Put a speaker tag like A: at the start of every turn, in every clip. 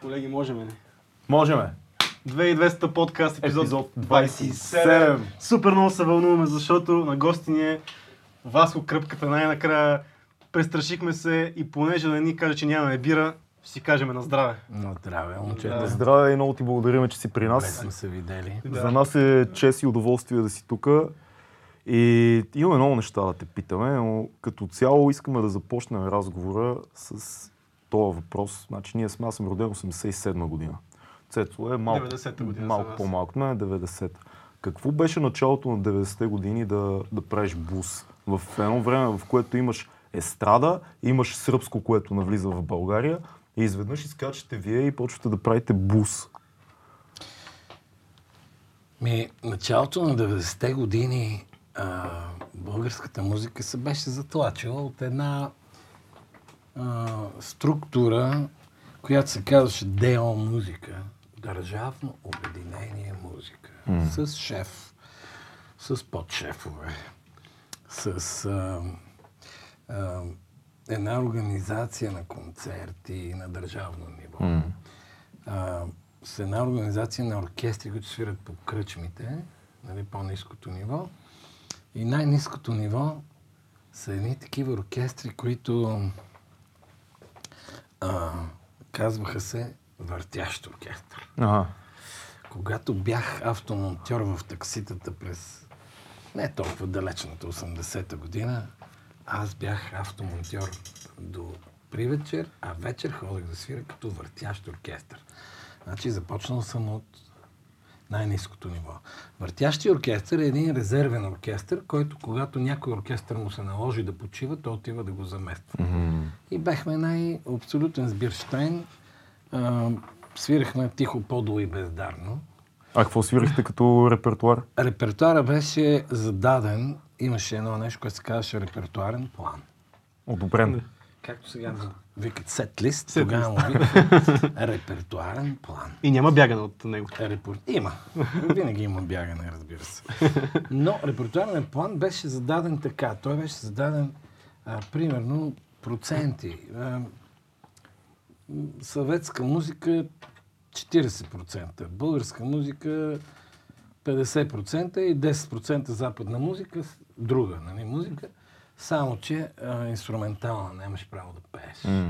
A: Колеги, можем ли?
B: Можеме.
A: 2200 подкаст, епизод,
B: Епизод
A: 27. Супер много се вълнуваме, защото на гости ни е Васко Кръпката най-накрая. Престрашихме се и понеже да ни каже, че нямаме бира, си кажем на здраве.
C: На здраве, момчета.
A: Да.
B: Здраве и много ти благодарим, че си при
C: Добре
B: нас.
C: сме се видели.
A: Да.
B: За нас е чест и удоволствие да си тук. И имаме много неща да те питаме, но като цяло искаме да започнем разговора с този въпрос. Значи ние сме, аз съм роден 87 година. Цецо е малко,
A: 90-та година
B: малко по-малко. Не, 90. Какво беше началото на 90-те години да, да правиш бус? В едно време, в което имаш естрада, имаш сръбско, което навлиза в България и изведнъж изкачате вие и почвате да правите бус.
C: Ми, началото на 90-те години а, българската музика се беше затлачила от една а, структура, която се казваше ДО музика. Държавно обединение музика. С шеф, с подшефове, с а, а, една организация на концерти на държавно ниво. А, с една организация на оркестри, които свират по кръчмите, нали, по-низкото ниво. И най-низкото ниво са едни такива оркестри, които а, казваха се въртящ оркестър.
B: Ага.
C: Когато бях автомонтьор в такситата през не толкова далечната 80-та година, аз бях автомонтьор до привечер, а вечер ходех да свиря като въртящ оркестър. Значи започнал съм от най-низкото ниво. Въртящия оркестър е един резервен оркестър, който когато някой оркестър му се наложи да почива, той отива да го замества. И бехме най-абсолютен сбирштайн. А, свирахме тихо, подло и бездарно.
B: А какво свирихте като репертуар?
C: Репертуара беше зададен, имаше едно нещо, което се казваше репертуарен план.
B: Одобрен.
C: Както сега го викат сет-лист, тогава му викат репертуарен план.
A: И няма бягане от него.
C: Репор... Има. Винаги има бягане, разбира се. Но репертуарният план беше зададен така. Той беше зададен а, примерно проценти. А, съветска музика 40%, българска музика 50% и 10% западна музика, друга нали, музика, само че а, инструментална, нямаш право да пееш.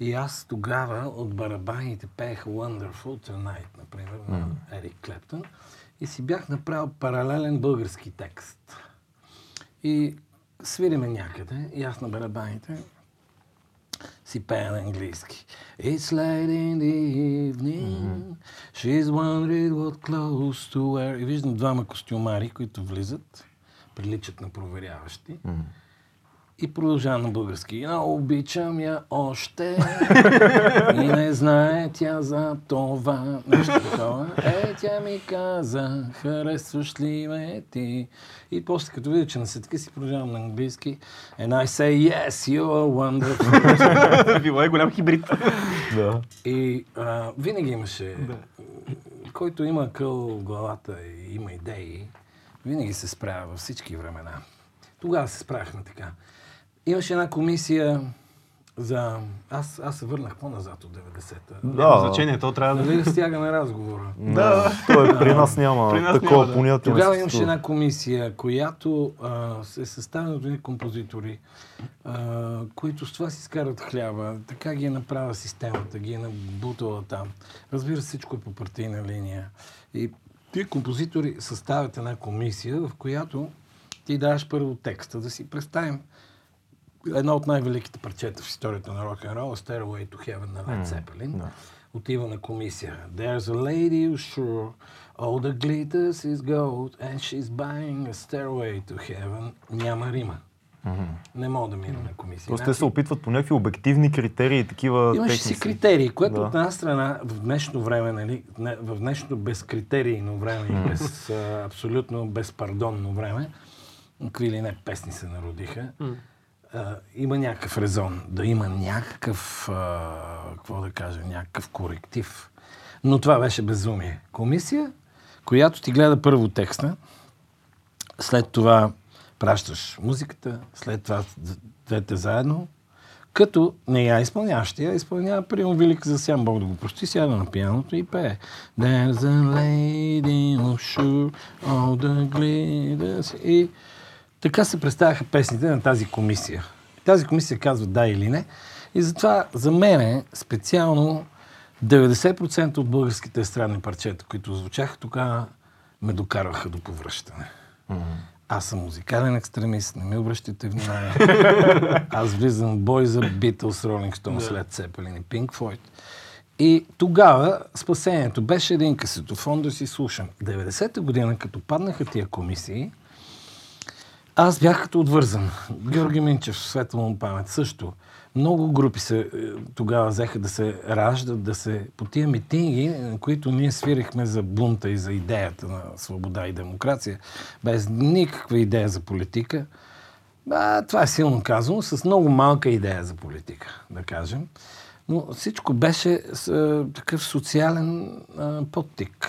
C: И аз тогава от барабаните пеех Wonderful Tonight, например, на Ерик Клептън. И си бях направил паралелен български текст. И свириме някъде, и аз на барабаните си пея на английски. It's late in the evening, she's wondering what clothes to wear. И виждам двама костюмари, които влизат, приличат на проверяващи. И продължавам на български. А, обичам я още. и не знае тя за това. Нещо такова. Е, тя ми каза, харесваш ли ме ти? И после като видя, че не се така си продължавам на английски. And I say, yes, you are wonderful.
A: Било е голям хибрид.
B: Да.
C: И а, винаги имаше, който има къл в главата и има идеи, винаги се справя във всички времена. Тогава се справяхме така. Имаше една комисия за... Аз, аз се върнах по-назад от 90-та.
A: Няма
B: Да.
A: значение, то трябва да...
C: Нали стягаме разговора?
B: Да. Той при нас няма
A: При нас
B: такова
A: няма, да.
B: понятие.
C: Тогава имаше една комисия, която а, се е съставена от едни композитори, а, които с това си скарат хляба. Така ги е направила системата, ги е набутала там. Разбира се, всичко е по партийна линия. И тия композитори съставят една комисия, в която ти даваш първо текста. Да си представим едно от най-великите парчета в историята на рок н рол Stairway to Heaven на Led Zeppelin. Отива на комисия. There's a lady who's sure all the glitters is gold and she's buying a stairway to heaven. Няма рима. Не мога да мина на комисия.
B: Тоест те
C: Значи,
B: се опитват по някакви обективни критерии, такива
C: Имаш
B: техници.
C: си критерии, което
B: Да.
C: от една страна в днешно време, нали, в днешно безкритерийно време и без, абсолютно безпардонно време, какви ли не песни се народиха, а, има някакъв резон, да има някакъв, а, какво да кажа, някакъв коректив. Но това беше безумие. Комисия, която ти гледа първо текста, след това пращаш музиката, след това двете заедно, Като не я изпълняващия, изпълнява прием Велик за сям Бог да го прости, сяда на пианото и пее. There's a lady sure all the glitters. И така се представяха песните на тази комисия. Тази комисия казва да или не. И затова за мен специално 90% от българските естрадни парчета, които звучаха тогава, ме докарваха до повръщане. Аз съм музикален екстремист, не ми обръщайте внимание. Аз влизам в бой за Beatles, Rolling Stones, Led Zeppelin и Pink Floyd. И тогава спасението беше един касетофон да си слушам. 90-та година, като паднаха тия комисии, аз бях като отвързан. Георги Минчев, светла му памет, също. Много групи се, е, тогава взеха да се раждат, да се по тия митинги, на които ние свирихме за бунта и за идеята на свобода и демокрация, без никаква идея за политика. А, това е силно казано, с много малка идея за политика, да кажем. Но всичко беше с, а, такъв социален а, подтик.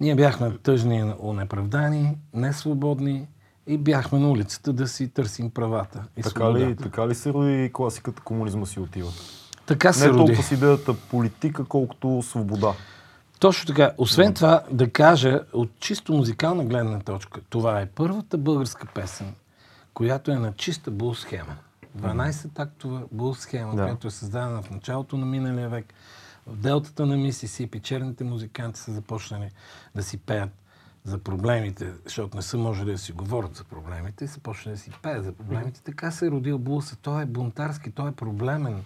C: Ние бяхме тъжни, онеправдани, несвободни и бяхме на улицата да си търсим правата и
B: Така
C: свобода.
B: ли, така ли се роди класиката комунизма си отива?
C: Така се
B: Не
C: роди.
B: толкова с идеята политика, колкото свобода.
C: Точно така. Освен това, да кажа от чисто музикална гледна точка, това е първата българска песен, която е на чиста бул схема. 12 тактова бул схема,
B: Да.
C: която е създадена в началото на миналия век. В делтата на Мисисипи черните музиканти са започнали да си пеят за проблемите, защото не са можели да си говорят за проблемите, и са почнали да си пеят за проблемите. Така се е родил блуса. Той е бунтарски, той е проблемен.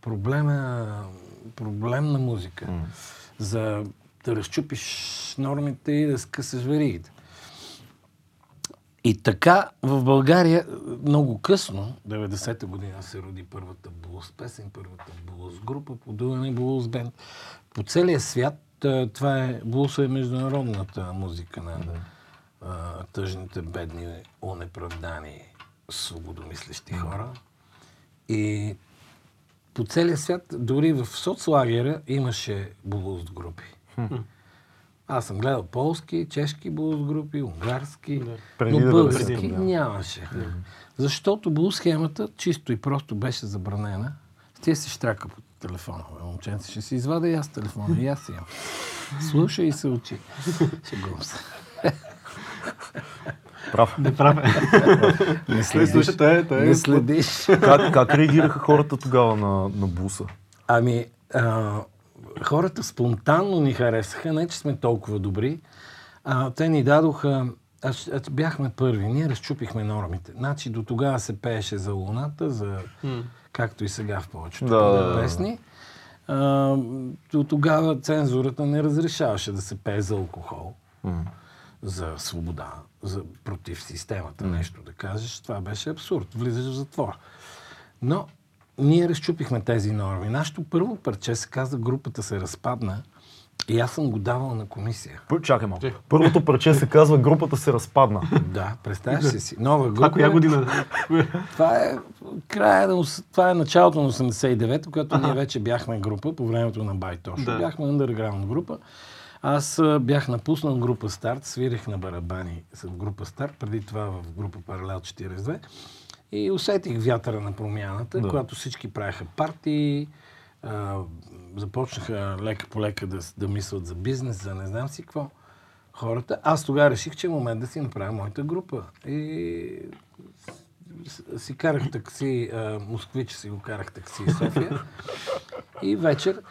C: Проблема, проблемна музика. За да разчупиш нормите и да скъсаш веригите. И така в България много късно, 90-та година се роди първата блуз песен, първата блуз група, подуване блуз бенд. По целия свят а, това е, блуз е международната музика на а, тъжните, бедни, онеправдани, свободомислещи хора. И по целия свят, дори в соцлагера имаше блуз групи. Аз съм гледал полски, чешки блуз групи, унгарски,
B: Преди
C: но
B: да
C: български
B: да.
C: нямаше. Защото блуз схемата чисто и просто беше забранена. Ти си штрака по телефона, момченце. Ще си извада и аз телефона, и аз имам. Слушай и се учи. Шегувам се.
B: Прав.
A: Не правя.
C: Не
A: Той
C: следиш.
A: слуша, той е, той е.
C: Не следиш.
B: Как, как реагираха хората тогава на, на буса?
C: Ами, а, хората спонтанно ни харесаха, не че сме толкова добри. А, те ни дадоха, аз, аз бяхме първи, ние разчупихме нормите. Значи до тогава се пееше за луната, за, както и сега в повечето
B: Да,
C: песни. А, тогава цензурата не разрешаваше да се пее за алкохол, за свобода, за против системата, нещо да кажеш. Това беше абсурд. Влизаш в затвора. Но ние разчупихме тези норми. Нашето първо парче се каза, групата се разпадна и аз съм го давал на комисия.
B: Чакай малко. Първото парче се казва Групата се разпадна.
C: Да, представяш си? Нова група.
A: Това коя година?
C: Това е, края това е началото на 89-та, когато ние вече бяхме група по времето на Байтошо.
A: Да.
C: Бяхме underground група. Аз бях напуснал група Старт, свирих на барабани с група Старт, преди това в група Паралел 42. И усетих вятъра на промяната,
B: Да.
C: когато всички правеха партии, започнаха лека по лека да, да мислят за бизнес, за не знам си какво. Хората. Аз тогава реших, че е момент да си направя моята група. И си карах такси, а, москвич си го карах такси в София. И вечер,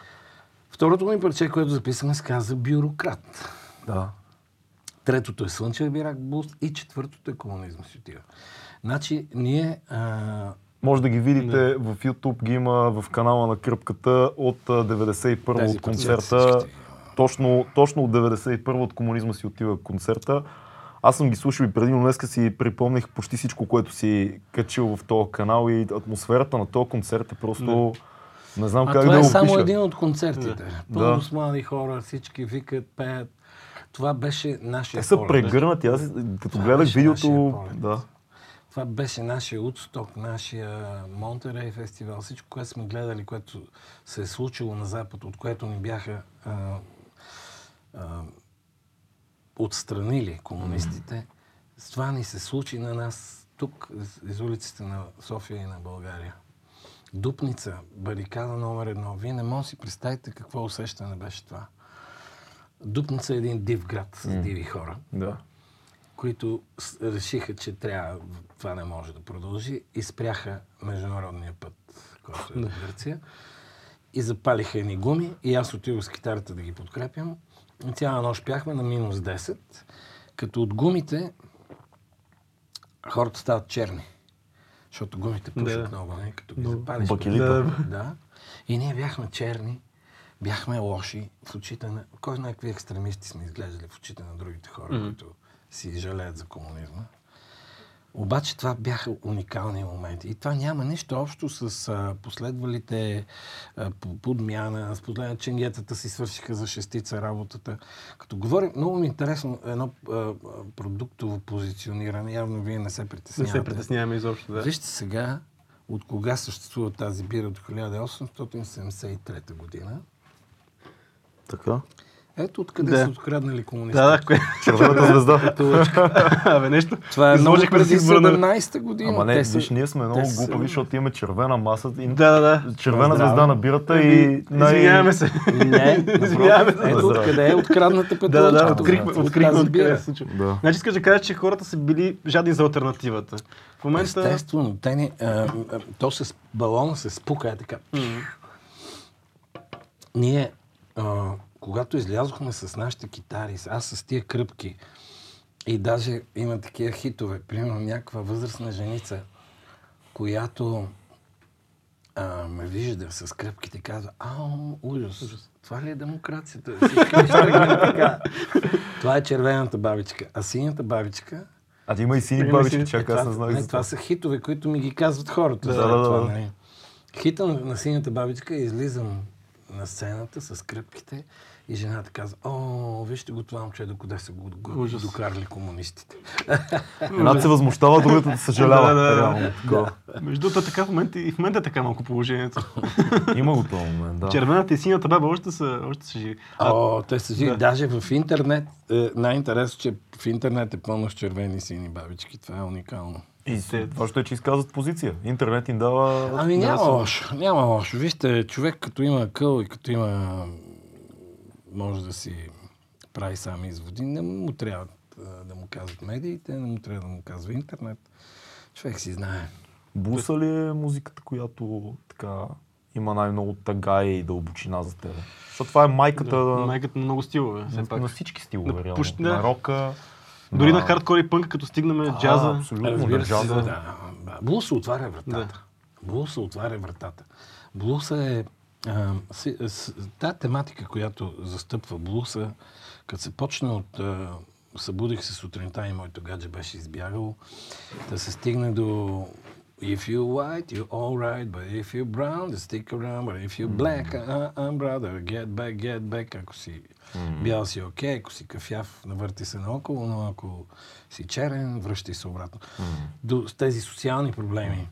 C: второто ми парче, което записахме, се каза Бюрократ.
B: Да.
C: Третото е Слънчев бирак буст и четвъртото е Комунизъм си отива. Значи, ние... А,
B: Може да ги видите в YouTube, ги има в канала на Кръпката от а, 91
C: Тези
B: от концерта. Точно, точно от 91 от комунизма си отива концерта. Аз съм ги слушал и преди, но днеска си припомних почти всичко, което си качил в този канал и атмосферата на този концерт е просто... Не знам
C: а
B: как
C: това
B: да
C: е
B: го
C: само
B: опиша.
C: един от концертите.
B: Да.
C: Пълно с млади хора, всички викат, пеят. Това беше нашия
B: Те са
C: полет.
B: прегърнати. Аз като
C: Това
B: гледах видеото... Да.
C: Това беше нашия Удсток, нашия Монтерей фестивал, всичко, което сме гледали, което се е случило на Запад, от което ни бяха а, а, отстранили комунистите. С това ни се случи на нас тук, из- улиците на София и на България. Дупница, барикада номер едно. Вие не може да си представите какво усещане беше това. Дупница е един див град с диви хора,
B: Да.
C: които решиха, че трябва, това не може да продължи и спряха международния път, който е до Гърция. И запалиха едни гуми и аз отидох с китарата да ги подкрепям. И Цяла нощ пяхме на минус 10, като от гумите хората стават черни. Защото гумите пушат
A: Да.
C: много, не? като ги запалиш.
B: Бакелита.
C: Да. да. И ние бяхме черни, бяхме лоши в очите на... Кой знае какви екстремисти сме изглеждали в очите на другите хора, които си жалеят за комунизма. Обаче това бяха уникални моменти. И това няма нищо общо с а, последвалите а, по- подмяна, с последния ченгетата си свършиха за шестица работата. Като говорим, много ми е интересно едно а, продуктово позициониране. Явно вие не се
A: Не
C: притеснявате.
A: се притесняваме изобщо, да.
C: Вижте сега, от кога съществува тази бира от 1873 година.
B: Така.
C: Ето откъде
A: Да.
C: са откраднали комунистите.
A: Да, да, кое?
B: Червената звезда.
A: Абе, нещо.
C: Това е много преди
A: си избора на-
C: 17-та година.
B: Ама не,
C: Те
B: виж, ние сме много
C: са-
B: глупави, защото имаме червена маса и
A: Да, да, да.
B: червена
C: Здраве.
B: звезда на бирата и най...
A: Извиняваме се.
C: Не,
A: Извиняваме се.
C: ето откъде е открадната
A: Да,
C: петролчка.
A: да, да,
C: от-
A: открихме, откъде
C: бира.
A: се случва. Значи искаш да кажеш, че хората са били жадни за альтернативата. В момента...
C: Естествено, те не, то с балона се спука, е така. Ние, когато излязохме с нашите китари, аз с тия кръпки, и даже има такива хитове, примерно някаква възрастна женица, която а, ме вижда с кръпките и казва, ау, ужас, това ли е демокрацията? Така. Това е червената бабичка. А синята бабичка
B: А ти има и сини бабички, чакай,
C: е,
B: аз не
C: това,
B: знах
C: не,
B: за
C: това
B: това.
C: са хитове, които ми ги казват хората.
B: Да,
C: за
B: да, да,
C: това,
B: да.
C: нали. Хита на, на синята бабичка излизам на сцената с кръпките и жената казва, о, вижте го това момче, докъде са го, докарали комунистите.
B: Едната се възмущава, другата да съжалява.
A: Да, да, да. Между другото, така в момента и в момента е така малко положението.
B: Има го този момент, да.
A: Червената и синята баба още са, още са живи. А,
C: О, те са живи.
A: да.
C: Даже в интернет, е, най-интересно, че в интернет е пълно с червени и сини бабички. Това е уникално.
B: И с- важното е, че изказват позиция. Интернет им дава...
C: Ами няма лошо, няма лошо. Вижте, човек като има къл и като има... може да си прави сам изводи, не му трябва а, да му казват медиите, не му трябва да му казва интернет. Човек си знае.
B: Буса ли е музиката, която така има най-много тъга и дълбочина за теб? Защото това е майката
A: да,
B: на,
A: майката на много стилове, все
B: на,
A: пак.
B: на всички стилове,
A: На
B: реално.
A: да.
B: На рока.
A: Дори на хардкор и пънк, като стигнем джаза.
B: абсолютно,
C: Разбира
B: на
C: се,
B: джаза.
C: да. да. Блуса отваря вратата.
A: Да.
C: Блуса отваря вратата. Блуса е... А, си, с, та тематика, която застъпва блуса, като се почне от... А, събудих се сутринта и моето гадже беше избягало, да се стигне до If you're white, you're alright, but if you're brown, just stick around, but if you're black, uh, uh, brother, get back, get back. Ако си бял си окей, ако си кафяв, навърти се наоколо, но ако си черен, връщай се обратно. До с тези социални проблеми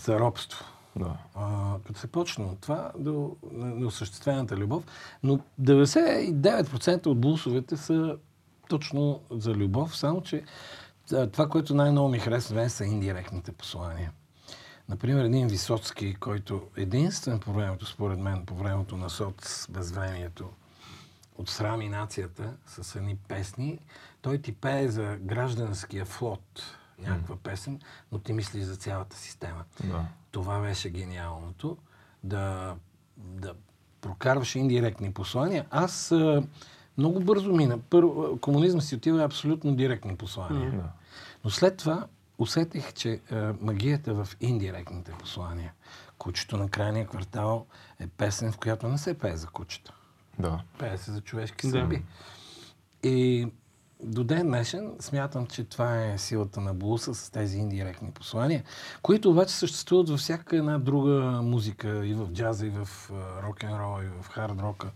C: за робство.
B: Да.
C: А, като се почне от това до, до осъществената любов, но 99% от блусовете са точно за любов, само че това, което най-много ми харесва мен, са индиректните послания. Например, един Висоцки, който единствен по времето, според мен, по времето на соц безвремието, от срам и нацията с едни песни, той ти пее за гражданския флот някаква песен, но ти мислиш за цялата система.
B: Да.
C: Това беше гениалното. Да, да прокарваш индиректни послания. Аз а, много бързо мина. Първо, комунизма си отива абсолютно директни послания.
B: Да.
C: Но след това усетих, че а, магията в индиректните послания. Кучето на крайния квартал е песен, в която не се пее за кучета.
B: Да.
C: Пее се за човешки
A: Да.
C: съдби. И до ден днешен смятам, че това е силата на блуса с тези индиректни послания, които обаче съществуват във всяка една друга музика, и в джаза, и в а, рок-н-рол, и в хард рока.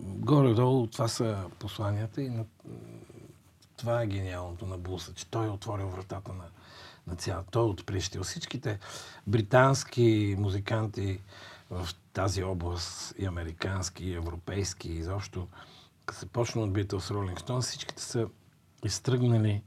C: Горе-долу това са посланията и на... това е гениалното на блуса, че той е отворил вратата на, на цялата. Той е отприщил всичките британски музиканти в тази област, и американски, и европейски, и изобщо, като се почна от Beatles, Rolling Stones, всичките са изтръгнали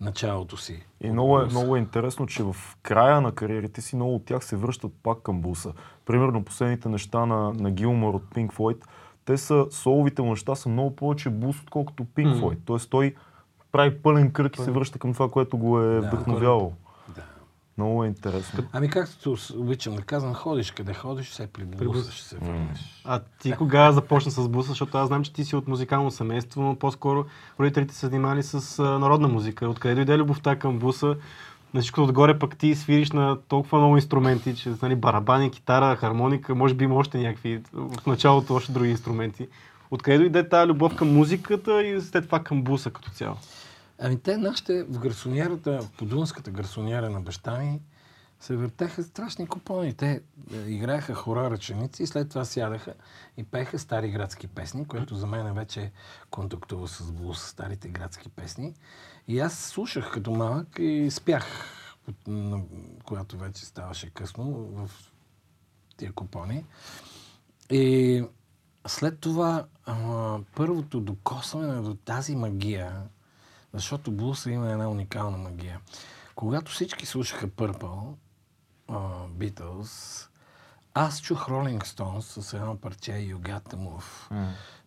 C: началото си.
B: И много е, много е интересно, че в края на кариерите си много от тях се връщат пак към буса. Примерно последните неща на, на Гилмор от Pink Floyd, те са, соловите му неща са много повече бус, отколкото Pink. Floyd. Тоест той прави пълен кръг и се връща към това, което го е
C: Да,
B: вдъхновявало. Много е интересно.
C: Ами както обичам да казвам, ходиш къде ходиш, все при ще се върнеш.
A: А ти кога започна с буса, защото аз знам, че ти си от музикално семейство, но по-скоро родителите се занимали с народна музика. Откъде дойде любовта към буса? На всичко отгоре пък ти свириш на толкова много инструменти, че нали, барабани, китара, хармоника, може би има още някакви, в началото още други инструменти. Откъде дойде тази любов към музиката и след това към буса като цяло?
C: Ами те нашите в гарсонierата, в подунската гарсониера на баща ми, се въртеха страшни купони. Те е, играеха хора ръченици и след това сядаха и пееха стари градски песни, което за мен вече контактува с блуз, старите градски песни. И аз слушах като малък и спях, когато вече ставаше късно в тия купони. И след това първото докосване до тази магия, защото блуса има една уникална магия. Когато всички слушаха Purple, uh, Beatles, аз чух Rolling Stones с едно парче You Got To Move.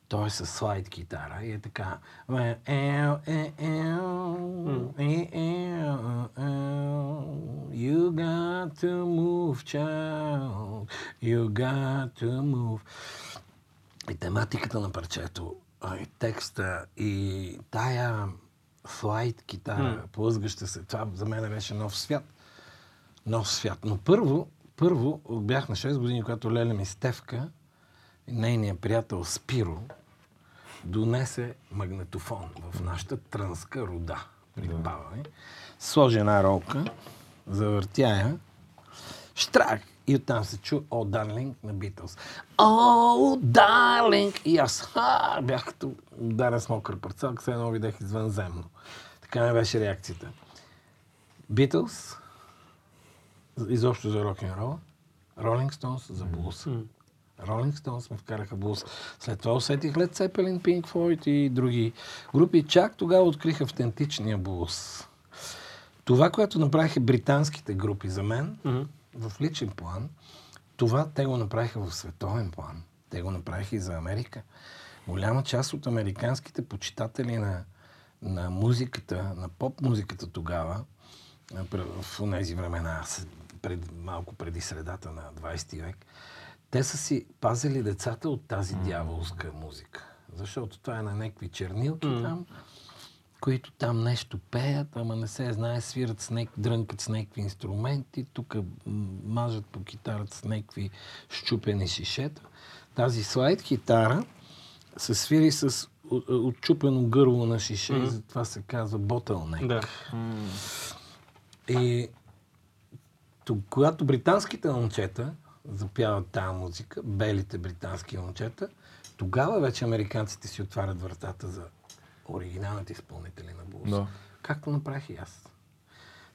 C: Той е с слайд китара и е така. You got to move, child. You got to move. И тематиката на парчето, и текста, и тая слайд китара, плъзгаща се, това за мен беше нов свят. Нов свят. Но първо, първо бях на 6 години, когато леля ми Стевка, нейният приятел Спиро, донесе магнетофон в нашата трънска руда при баба ми. Сложи една ролка, завъртя я, штрак, и оттам се чу О, Дарлинг на Битълс. О, Дарлинг! И аз ха, бях като ударен с мокър парцал, все едно видях извънземно. Така ми беше реакцията. Битълс, изобщо за рок-н-рола, Ролинг Стоунс за блуса. Ролинг Стоунс ме вкараха блуз. След това усетих Led Zeppelin, Pink Floyd и други групи. Чак тогава открих автентичния блуз. Това, което направиха британските групи за мен, в личен план, това те го направиха в световен план. Те го направиха и за Америка. Голяма част от американските почитатели на, на музиката, на поп-музиката тогава, в тези времена, пред, малко преди средата на 20 век, те са си пазили децата от тази дяволска музика. Защото това е на някакви чернилки там, които там нещо пеят, ама не се знае, свират с нек... дрънкат с някакви инструменти, тук мажат по китарата с някакви щупени шишета. Тази слайд китара се свири с отчупено гърло на шише и затова се казва ботълнек.
A: Да.
C: И то, когато британските момчета запяват тази музика, белите британски момчета, тогава вече американците си отварят вратата за оригиналните изпълнители на блуз.
B: Да.
C: Както направих и аз.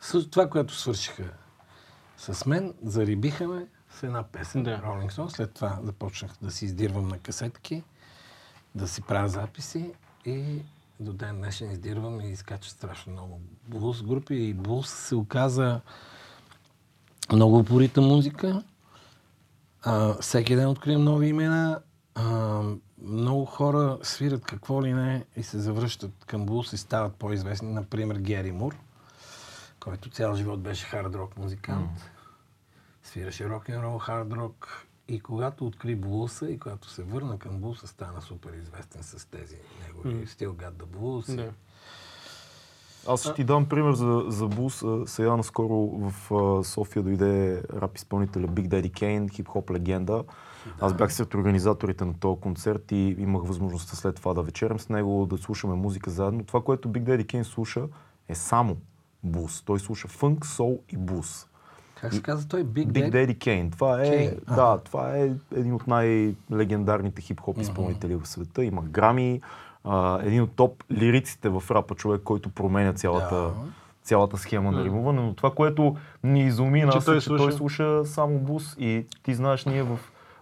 C: С това, което свършиха с мен, зарибиха ме с една песен,
A: Да.
C: Rolling Stone. След това започнах да си издирвам на касетки, да си правя записи и до ден днешен издирвам и изкача страшно много блуз групи. И блуз се оказа много упорита музика. А, всеки ден откривам нови имена. А, много хора свират какво ли не и се завръщат към блуз и стават по-известни. Например, Гери Мур, който цял живот беше хард рок музикант. Свираше рок-н-рол, хард рок. И когато откри блуса и когато се върна към блуса, стана супер известен с тези негови Still Got the Blues.
B: Аз ще ти дам пример за, за Бус. А, Сега наскоро в София дойде рап изпълнителя Big Daddy Kane, хип-хоп легенда. Аз бях сред организаторите на този концерт и имах възможността след това да вечерям с него, да слушаме музика заедно. Това, което Big Daddy Kane слуша е само бус. Той слуша фънк, сол и бус.
C: Как се казва той? Big,
B: Big
C: Daddy?
B: Kane. Това е,
C: Kane,
B: да, това е един от най-легендарните хип-хоп изпълнители в света. Има грами, а, един от топ лириците в рапа човек, който променя цялата,
C: Да.
B: цялата схема на римуване. Но това, което ни изуми нас,
A: той
B: е, че той
A: слуша-
B: слуша само бус и ти знаеш, ние в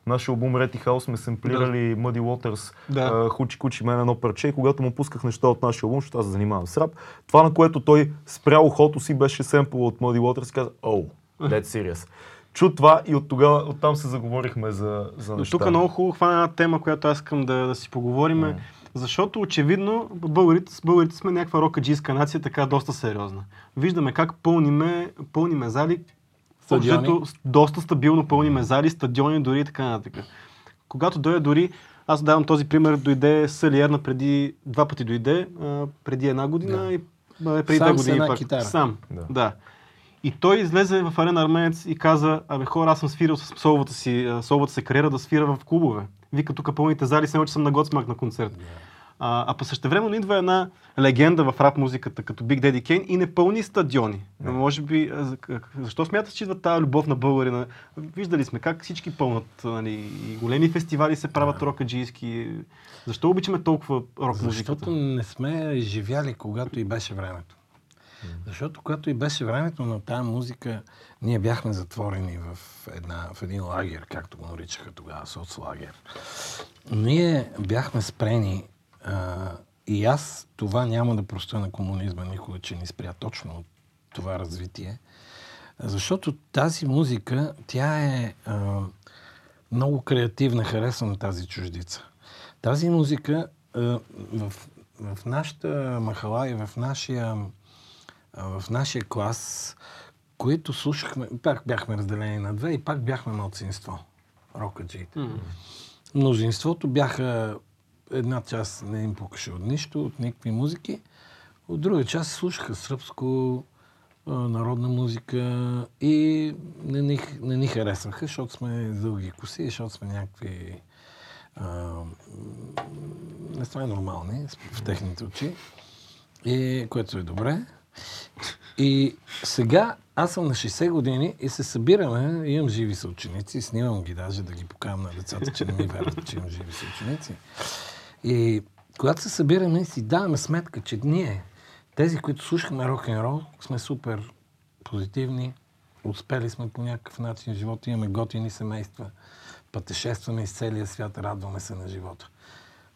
B: нашия албум Red House сме семплирали Muddy Waters,
A: Да.
B: а, Хучи Кучи мен едно парче и когато му пусках неща от нашия албум, защото аз се занимавам с рап, това на което той спря ухото си беше семпл от Muddy Waters и каза, oh, that's serious. Чу това и от тогава, оттам се заговорихме за, за неща.
A: тук много хубаво хвана една тема, която аз искам да, да си поговорим.
B: Мгм.
A: Защото очевидно българите, българите сме някаква рокаджийска нация, така доста сериозна. Виждаме как пълниме, пълниме зали,
C: Стадиони.
A: доста стабилно пълниме зали, стадиони дори и така нататък. Когато дойде дори, аз давам този пример, дойде Салиерна преди, два пъти дойде, а, преди една година
C: Да.
A: и а, преди
C: Сам
A: две години
C: една
A: пак.
C: китара.
A: Сам,
B: Да.
A: да. И той излезе в Арена Арменец и каза, абе хора, аз съм свирил с соловата си, соловата си кариера да свира в клубове. Вика, тук пълните зали, се че съм на Готсмак на концерт. А, а по същевременно идва една легенда в рап музиката, като Big Daddy Kane и не пълни стадиони.
B: Да.
A: Може би, защо смяташ, че идва тази любов на българина? Виждали сме как всички пълнат, нали, и големи фестивали се правят рокаджийски. Защо обичаме толкова рок музиката?
C: Защото не сме изживяли, когато и беше времето. Защото когато и беше времето на тази музика, ние бяхме затворени в, една, в един лагер, както го наричаха тогава, соцлагер. Ние бяхме спрени а, и аз това няма да простя на комунизма никога, че ни спря точно от това развитие. Защото тази музика, тя е а, много креативна, харесвам тази чуждица. Тази музика а, в, в нашата махала и в нашия, а, в нашия клас, които слушахме, пак бяхме разделени на две и пак бяхме малцинство. Рокаджиите.
A: М.
C: Мнозинството бяха една част не им пукаше от нищо, от никакви музики. От друга част слушаха сръбско, народна музика и не ни, не ни харесваха, защото сме дълги коси, защото сме някакви а, не сме нормални в техните очи, и, което е добре. И сега аз съм на 60 години и се събираме, имам живи съученици, снимам ги даже да ги покажам на децата, че не ми вярват, че имам живи съученици. И когато се събираме, си даваме сметка, че ние, тези, които слушахме рок н рол сме супер позитивни, успели сме по някакъв начин в живота, имаме готини семейства, пътешестваме из целия свят, радваме се на живота.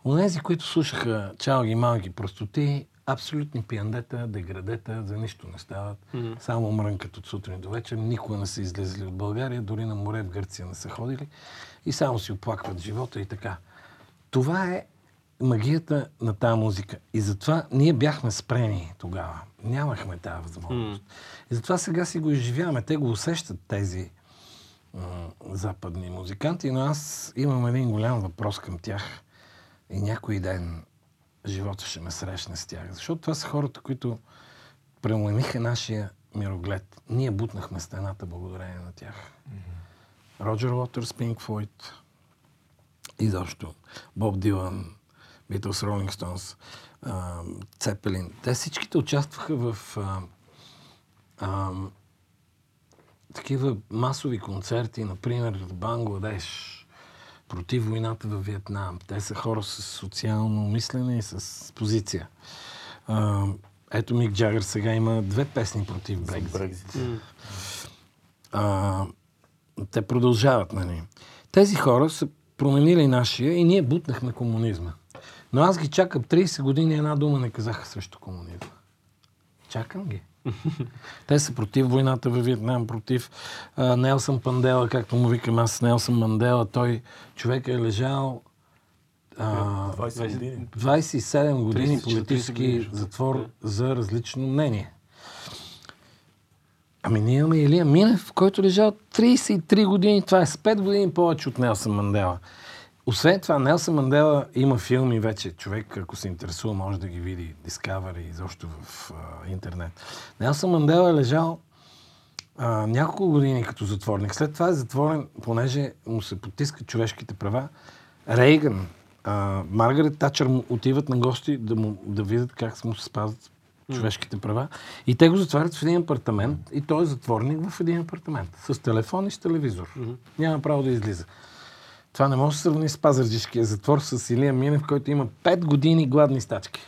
C: Онези, които слушаха чалги, малки простоти, абсолютни пиандета, деградета, за нищо не стават.
A: Мгм.
C: Само мрънкат от сутрин до вечер, никога не са излезли от България, дори на море в Гърция не са ходили и само си оплакват живота и така. Това е магията на тази музика. И затова ние бяхме спрени тогава. Нямахме тази възможност. И затова сега си го изживяваме. Те го усещат тези западни музиканти, но аз имам един голям въпрос към тях. И някой ден живота ще ме срещне с тях. Защото това са хората, които премениха нашия мироглед. Ние бутнахме стената благодарение на тях. Роджер Уотърс, Пинк Флойд, изобщо Боб Дилан, Beatles, Rolling Stones, Цепелин. Те всичките участваха в а, а, такива масови концерти, например в Бангладеш, против войната в Виетнам. Те са хора с социално мислене и с позиция. А, ето Мик Джагър сега има две песни против Брекзит. А, те продължават, нали? Тези хора са променили нашия и ние бутнахме комунизма. Но аз ги чакам 30 години, една дума не казаха срещу комунизма. Чакам ги. Те са против войната във Виетнам, против а, Нелсън Пандела, както му викам аз, Нелсън Мандела. Той, човек е лежал а,
B: 20 години.
C: 27 години
A: 30-40
C: политически
A: години.
C: затвор за различно мнение. Ами ние имаме Илия Минев, който лежал 33 години. Това е с 5 години повече от Нелсън Мандела. Освен това, Нелсън Мандела има филми вече. Човек, ако се интересува, може да ги види. Discovery, изобщо в а, интернет. Нелсън Мандела е лежал а, няколко години като затворник. След това е затворен, понеже му се потискат човешките права. Рейган, а, Маргарет Тачър му отиват на гости да, му, да видят как му се спазват човешките права. И те го затварят в един апартамент и той е затворник в един апартамент. С телефон и с телевизор. Няма право да излиза. Това не може да се сравни с пазарджишкия затвор с Илия Минев, който има 5 години гладни стачки.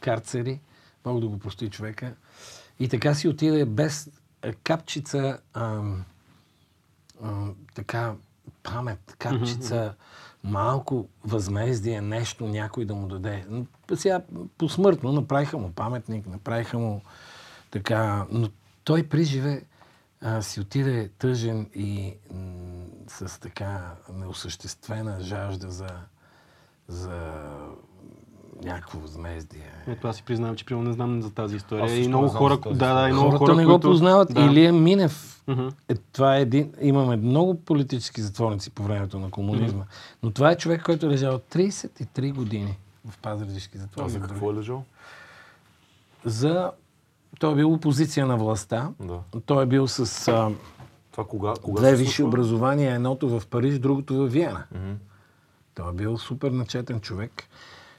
C: Карцери, Бог да го прости човека. И така си отиде без капчица ам, ам, така памет, капчица, малко възмездие, нещо някой да му даде. Сега посмъртно направиха му паметник, направиха му така, но той при живе а, си отиде тъжен и м- с така неосъществена жажда за, за някакво възмездие.
A: Ето аз си признавам, че примерно не знам за тази история.
B: Аз
A: и много хора, да, да, и много
C: Хората
A: хора,
C: не
A: които...
C: го познават.
A: Да.
C: Илия Минев.
A: Мгм.
C: Е, това е един... Имаме много политически затворници по времето на комунизма. Но това е човек, който е лежал 33 години в пазарджишки
B: А
C: затвор.
B: за какво е лежал?
C: За... Той е бил опозиция на властта.
B: Да.
C: Той е бил с а,
B: Това кога, кога
C: две висши образования, едното в Париж, другото в Виена.
B: Мгм.
C: Той е бил супер начетен човек.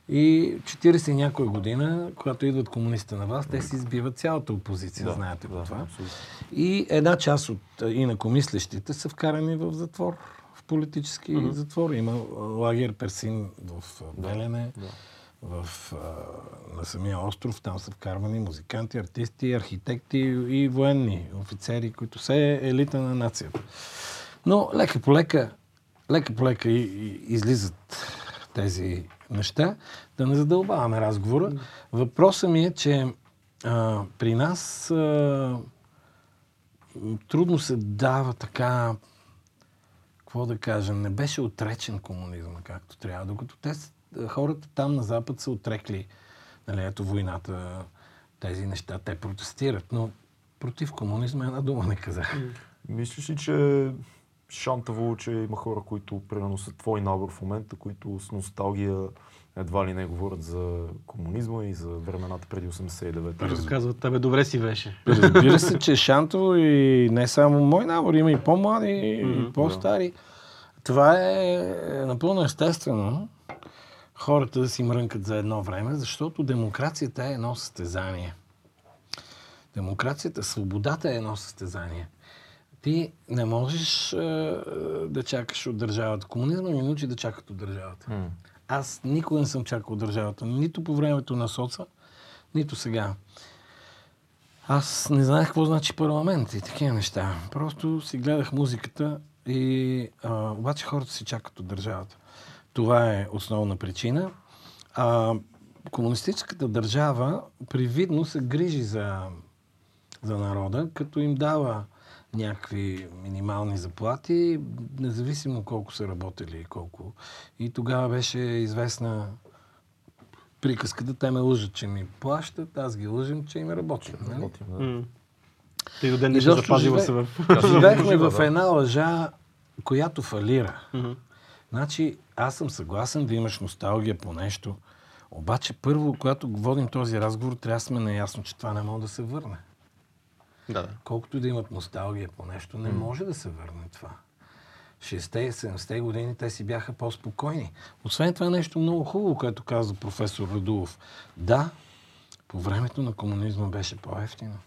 C: И 40 и някоя година, когато идват комунистите на власт, те си избиват цялата опозиция,
B: Да,
C: знаете
B: да,
C: това.
B: абсолютно.
C: И една част от инакомислещите са вкарани в затвор, в политически затвор. Има лагер Персин в Белене, в, а, на самия остров. Там са вкарвани музиканти, артисти, архитекти и военни офицери, които са елита на нацията. Но лека по лека, лека по лека и, и, излизат тези неща. Да не задълбаваме разговора. Въпросът ми е, че а, при нас а, трудно се дава така, какво да кажем, не беше отречен комунизма както трябва, докато те, хората там на Запад са отрекли, нали, ето войната, тези неща, те протестират, но против комунизма една дума не казах.
B: Мислиш ли, че шантаво, че има хора, които примерно са твой набор в момента, които с носталгия едва ли не говорят за комунизма и за времената преди 89-та?
A: Като казват, тебе добре си беше.
C: Разбира се, че Шантово и не само мой набор, има и по-млади,
A: Мгм,
C: и по-стари. Това е напълно естествено. Хората да си мрънкат за едно време, защото демокрацията е едно състезание. Демокрацията, свободата е едно състезание. Ти не можеш е, да чакаш от държавата. Комунизма ни научи да чакат от държавата.
B: М.
C: Аз никога не съм чакал от държавата. Нито по времето на соца, нито сега. Аз не знаех какво значи парламент и такива неща. Просто си гледах музиката и а, обаче хората си чакат от държавата. Това е основна причина. А, комунистическата държава привидно се грижи за, за народа, като им дава някакви минимални заплати, независимо колко са работили и колко. И тогава беше известна приказката, те ме лъжат, че ми плащат, аз ги лъжим, че им работим. Нали?
B: Работим, да.
A: Тъй до ден
C: Изобщо
A: запазила се в...
C: Живеехме в една лъжа, която фалира. Значи, аз съм съгласен да имаш носталгия по нещо, обаче първо, когато водим този разговор, трябва да сме наясно, че това не може да се върне.
A: Да, да.
C: Колкото да имат носталгия по нещо, не може да се върне това. 60-те и 70-те години те си бяха по-спокойни. Освен това нещо много хубаво, което каза професор Радулов. Да, по времето на комунизма беше по-ефтино.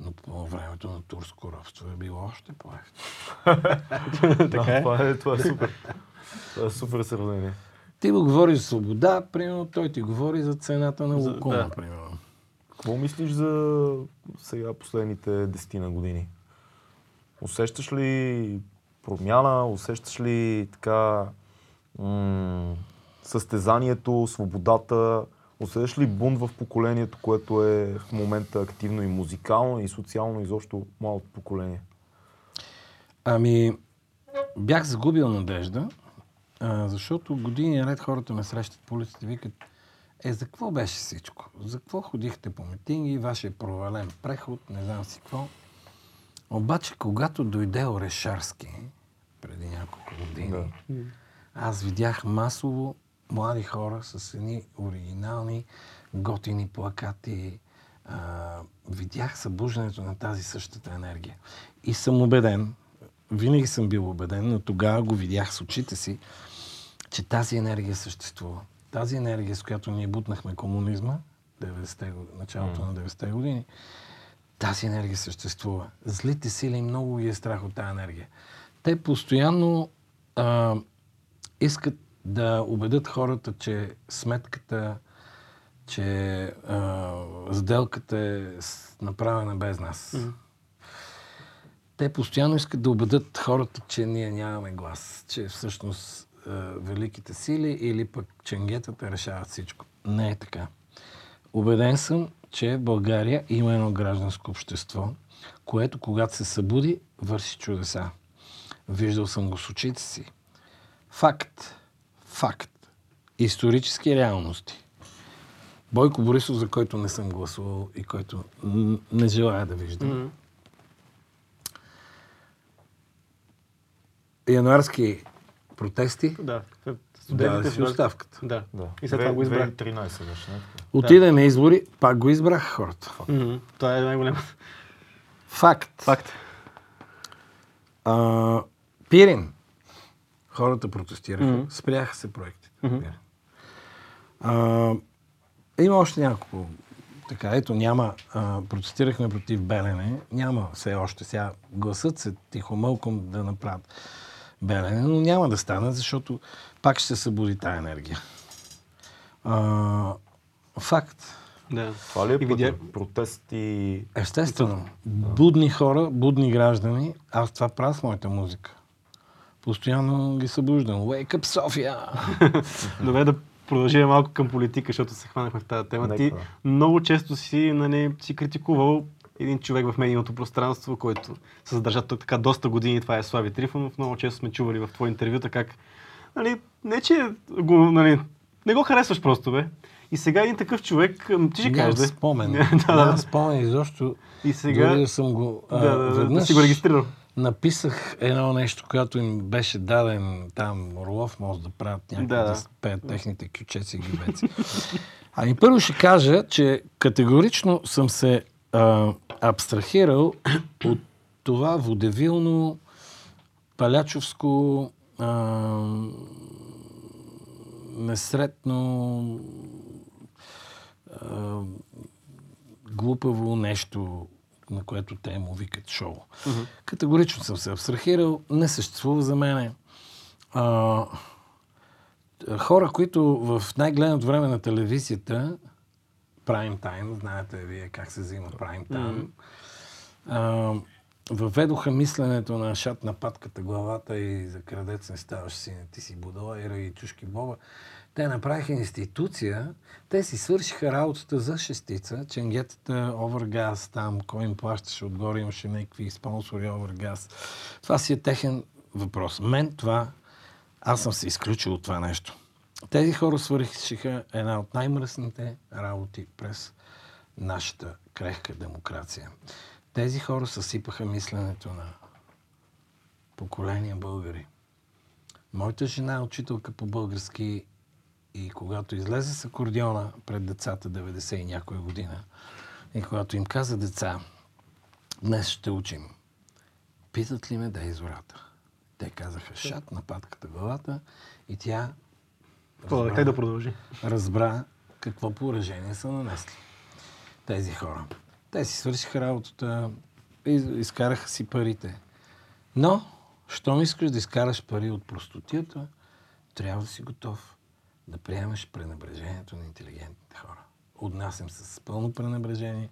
C: Но по времето на турско робство е било още по-ефтино.
A: Така е.
B: Това е, това е супер. Това е супер сравнение.
C: Ти му говориш за свобода, примерно, той ти говори за цената на лукума,
A: да.
C: примерно.
B: Какво мислиш за сега последните десетина години? Усещаш ли промяна? Усещаш ли така м- състезанието, свободата? Усещаш ли бунт в поколението, което е в момента активно и музикално, и социално, изобщо малото поколение?
C: Ами, бях загубил надежда, защото години наред хората ме срещат по улиците и викат, е, за какво беше всичко? За какво ходихте по митинги, вашия провален преход, не знам си какво. Обаче, когато дойде Орешарски, преди няколко години,
B: Да.
C: аз видях масово млади хора с едни оригинални, готини плакати. А, видях събуждането на тази същата енергия. И съм убеден, винаги съм бил убеден, но тогава го видях с очите си, че тази енергия съществува. Тази енергия, с която ние бутнахме комунизма, 90-те, го- началото на 90-те години, тази енергия съществува. Злите сили много ги е страх от тази енергия. Те постоянно а, искат да убедят хората, че сметката, че а, сделката е направена без нас. те постоянно искат да убедят хората, че ние нямаме глас, че всъщност е, великите сили или пък ченгетата решават всичко. Не е така. Убеден съм, че в България има едно гражданско общество, което когато се събуди, върши чудеса. Виждал съм го с очите си. Факт. Факт. Исторически реалности. Бойко Борисов, за който не съм гласувал и който не желая да виждам.
A: Мгм.
C: Януарски протести,
A: Да.
C: да,
A: Студентите
C: си оставката.
A: Да.
B: Да.
A: И след това го избрах.
B: 2013 беше?
C: Отиде на избори, пак го избраха хората.
A: Мгм. Това е най-голям.
C: Факт.
A: Факт.
C: А, Пирин. Хората протестираха.
A: Мгм.
C: Спряха се проектите. Пирин. А, има още няколко. Така, ето няма. А, протестирахме против Белене. Няма все още. Сега гласът се тихомълком да направят Белене, но няма да стане, защото пак ще се събуди тая енергия. А, факт.
A: Да.
B: Това ли е
A: И видя-?
B: Протести...
C: Естествено. Будни хора, будни граждани. Аз това правя с моята музика. Постоянно ги събуждам. Wake up, София!
A: Добре да продължим малко към политика, защото се хванахме в тази тема.
B: Нека.
A: Ти много често си, нали, си критикувал един човек в медийното пространство, който се задържа тук така доста години. Това е Слави Трифонов. Много често сме чували в твои интервюта как, нали, не че го, нали, не го харесваш просто, бе. И сега един такъв човек, ти ще кажеш, бе.
C: спомен.
A: да, да, да.
C: спомен изобщо.
A: И сега,
C: Дори да съм го... А,
A: да, да, да, да,
C: веднъж
A: си го регистрирал.
C: Написах едно нещо, което им беше даден там Орлов, може да правят някакви
A: Да,
C: да, пеят техните кючеци и гибеци. Ами първо ще кажа, че категорично съм се а, абстрахирал от това водевилно, палячовско, а, несретно, а, глупаво нещо, на което те му викат шоу. Категорично съм се абстрахирал, не съществува за мене. А, хора, които в най-гледното време на телевизията, прайм тайм, знаете вие как се взима прайм тайм, а, въведоха мисленето на шат на патката главата и за крадец не ставаш си, ти си будала и раги чушки боба. Те направиха институция, те си свършиха работата за шестица, ченгетата, овергаз там, кой им плащаше отгоре, имаше някакви спонсори овергаз. Това си е техен въпрос. Мен това, аз съм се изключил от това нещо. Тези хора свършиха една от най-мръсните работи през нашата крехка демокрация. Тези хора съсипаха мисленето на поколения българи. Моята жена е учителка по български и когато излезе с акордеона пред децата 90 и някоя година, и когато им каза деца, днес ще учим, питат ли ме да е зората? Те казаха шат на патката главата и тя
A: Какво да, как да продължи?
C: разбра какво поражение са нанесли тези хора. Те си свършиха работата, из, изкараха си парите. Но, щом искаш да изкараш пари от простотията, трябва да си готов да приемаш пренебрежението на интелигентните хора. Отнасям се с пълно пренебрежение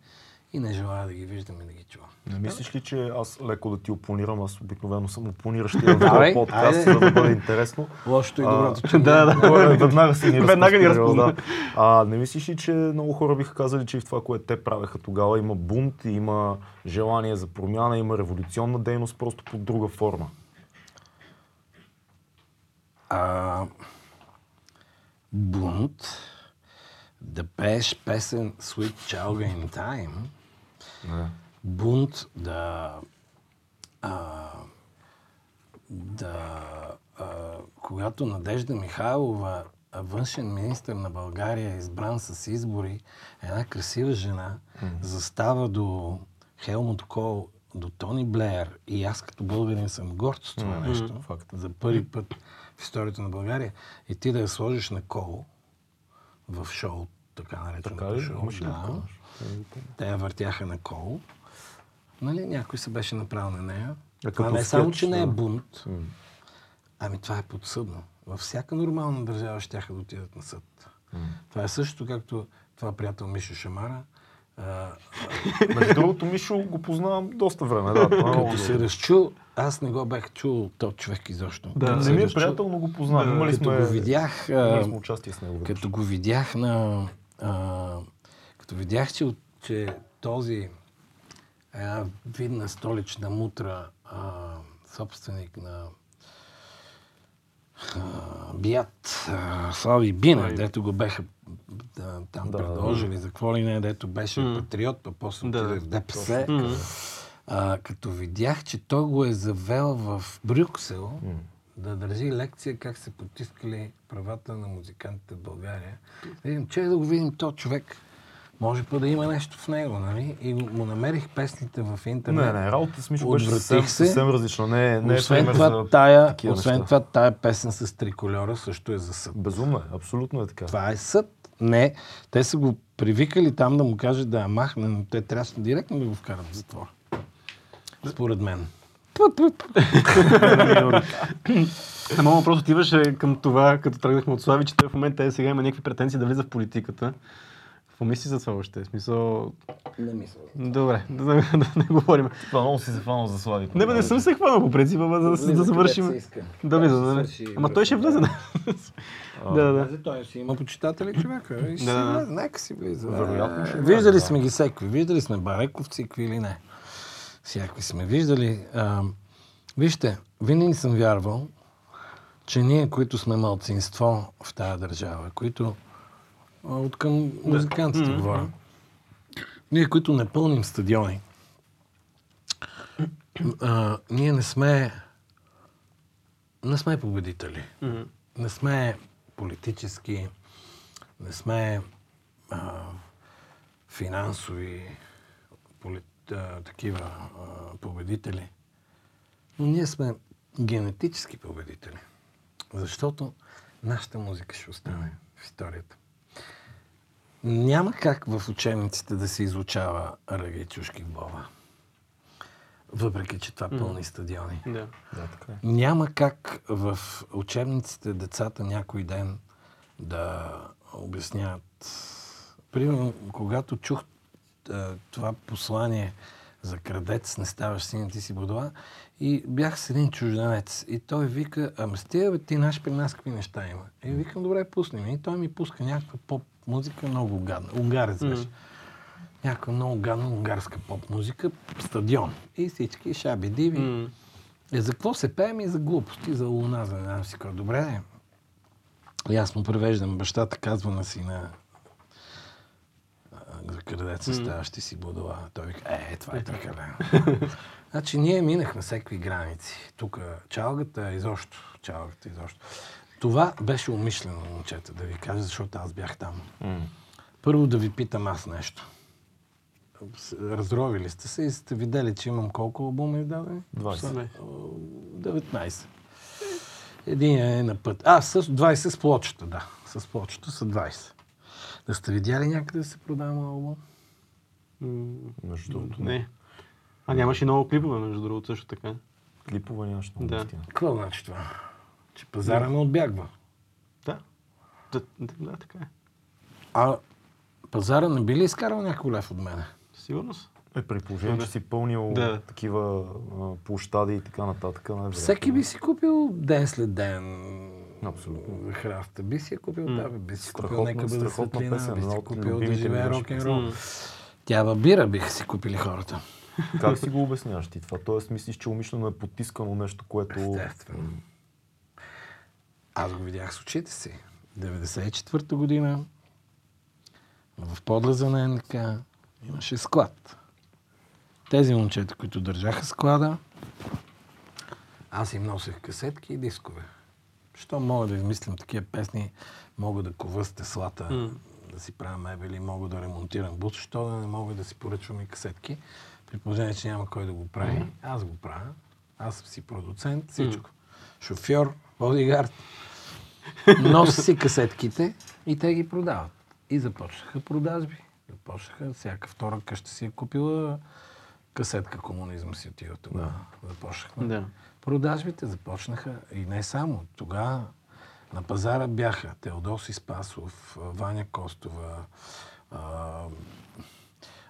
C: и не желая да ги виждам и да ги чувам.
B: Не мислиш ли, че аз леко да ти опонирам, аз обикновено съм опониращия в този подкаст, за да бъде интересно.
C: Лошото и доброто, че
A: Да, да.
B: Веднага си ни
A: Веднага ни разпозна.
B: А, не мислиш ли, че много хора биха казали, че и в това, което те правеха тогава, има бунт, има желание за промяна, има революционна дейност, просто под друга форма?
C: а, бунт, да пееш песен Sweet Chalga in Time,
B: Не.
C: бунт да а, да а, когато Надежда Михайлова, външен министр на България, е избран с избори, една красива жена, застава до Хелмут Кол, до Тони Блеер и аз като българин съм горд с това нещо.
B: факт.
C: За първи път в историята на България. И ти да я сложиш на кол в шоу, така нареченото
B: Така
C: шоу.
B: Имаш
C: да. Те я въртяха на кол. Нали, някой се беше направил на нея.
B: А
C: Това не е само, че не е бунт. Ами това е подсъдно. Във всяка нормална държава ще да отидат на съд. Това е също както това приятел Мишо Шамара
B: Между другото, Мишо го познавам доста време. Да, е
C: като се
B: добре.
C: разчу, аз не го бях чул този човек изобщо.
A: Да,
B: Не ми е приятел, но го познавам.
A: Да,
B: Имали
C: Като
B: сме,
C: го видях, а,
B: сме участие с него.
C: като го видях на... А, като видях, че, че този една видна столична мутра, а, собственик на а, Бият, а, Слави Бина,
A: Слави.
C: дето го беха да, там
B: Да,
C: предложили за какво ли не, дето беше
A: М.
C: патриот, па после
A: Да,
C: отиде
A: да.
C: в ДПС.
A: М.
C: А, като видях, че той го е завел в Брюксел,
B: М.
C: да държи лекция как се потискали правата на музикантите в България. Да видим, че да го видим то човек. Може па да има нещо в него, нали? И му намерих песните в интернет.
B: Не, не, работата с Мишо беше съвсем,
C: се.
B: съвсем различна. Не, не е
C: освен
B: пример
C: това,
B: за
C: тая, освен
B: неща.
C: това, тая песен с триколера също е за съд.
B: Безумно е, абсолютно е така.
C: Това е съд. Не, те са го привикали там да му кажат да я махне, но те трябваше директно да го вкарат в затвор. Според мен.
A: Ама въпрос отиваше към това, като тръгнахме от Слави, че той в момента е сега има някакви претенции да влиза в политиката. Какво мисли за това още? Смисъл...
C: Не мисля.
A: Добре, да, да, да не говорим.
B: Това много си се фанал за Слави.
A: Не, бе, не съм се хванал по принцип, ама да, да, да завършим. Да влиза, да, не. Ама той ще влезе. да. Да, да.
C: За той си има почитатели човека.
A: Да, да.
C: нека си влиза.
B: Вероятно ще влезе,
C: Виждали
B: да.
C: сме ги всеки. Виждали сме барековци, какви или не. Всякакви сме виждали. Вижте, винаги съм вярвал, че ние, които сме малцинство в тази държава, които от към музикантите
A: Мгм.
C: говоря, ние, които не пълним стадиони, а, ние не сме не сме победители не сме политически, не сме а, финансови, поли, а, такива а, победители. Но ние сме генетически победители. Защото нашата музика ще остане в историята. Няма как в учебниците да се изучава ръга и чушки в Бога. Въпреки, че това пълни стадиони.
A: Да.
B: Да, така е.
C: Няма как в учебниците децата някой ден да обясняват. Примерно, когато чух а, това послание за крадец, не ставаш син, ти си бодова, и бях с един чужденец. И той вика, ама с тия, бе, ти наш при нас какви неща има. И викам, добре, пусни ми. И той ми пуска някаква поп-музика, много гадна. Унгарец беше. Някаква много гадна унгарска поп-музика, стадион. И всички шаби диви.
A: М.
C: Е, за какво се пеем и за глупости, за луна, за не си кой. Добре. И аз му превеждам. Бащата казва на сина за крадеца ставаш, ти си будала. Той вика, е, това е прекалено. значи ние минахме всеки граници. Тук чалгата изобщо. Чалгата изобщо. Това беше умишлено, момчета, да ви кажа, защото аз бях там.
B: М.
C: Първо да ви питам аз нещо. Разровили сте се и сте видели, че имам колко албума издадени?
B: 20.
C: 19. Един е на път. А, с 20 с плочата, да. С плочата са 20. Да сте видяли някъде да се продава албум?
B: Между другото.
A: Не. А нямаше много клипове, между другото, също така.
B: Клипове нямаш много
A: Да.
C: Какво значи това? Че пазара ме отбягва.
A: Да. Да, да, да, така е.
C: А пазара не би ли изкарал някой лев от мене?
A: Сигурност.
B: Е, при положение, че си пълнил
A: Да.
B: такива а, площади и така нататък. най-вероятно.
C: Всеки би си купил ден след ден.
B: Абсолютно.
C: За храфта. Би си я купил,
A: М.
C: да, би си купил
B: Страхотна-
C: нека бъде светлина,
B: песен,
C: би си купил да живее
B: беше
C: рок-н-рол.
A: М.
C: Тя бира биха си купили хората.
B: Как си го обясняваш ти това? Тоест мислиш, че умишлено е потискано нещо, което...
C: Естествено. Аз го видях с очите си. 94-та година в подлеза на НК имаше склад. Тези момчета, които държаха склада, аз им носех касетки и дискове. Що мога да измислям такива песни, мога да кова теслата,
A: М.
C: да си правя мебели, мога да ремонтирам бус, що да не мога да си поръчвам и касетки, при положение, че няма кой да го прави. Аз го правя. Аз си продуцент, всичко. Шофьор, бодигард. Нося си касетките и те ги продават. И започнаха продажби. Започнаха, всяка втора къща си е купила касетка комунизъм си отива тогава. Започнахме.
A: Да.
C: Продажбите започнаха и не само. Тогава на пазара бяха Теодоси Спасов, Ваня Костова,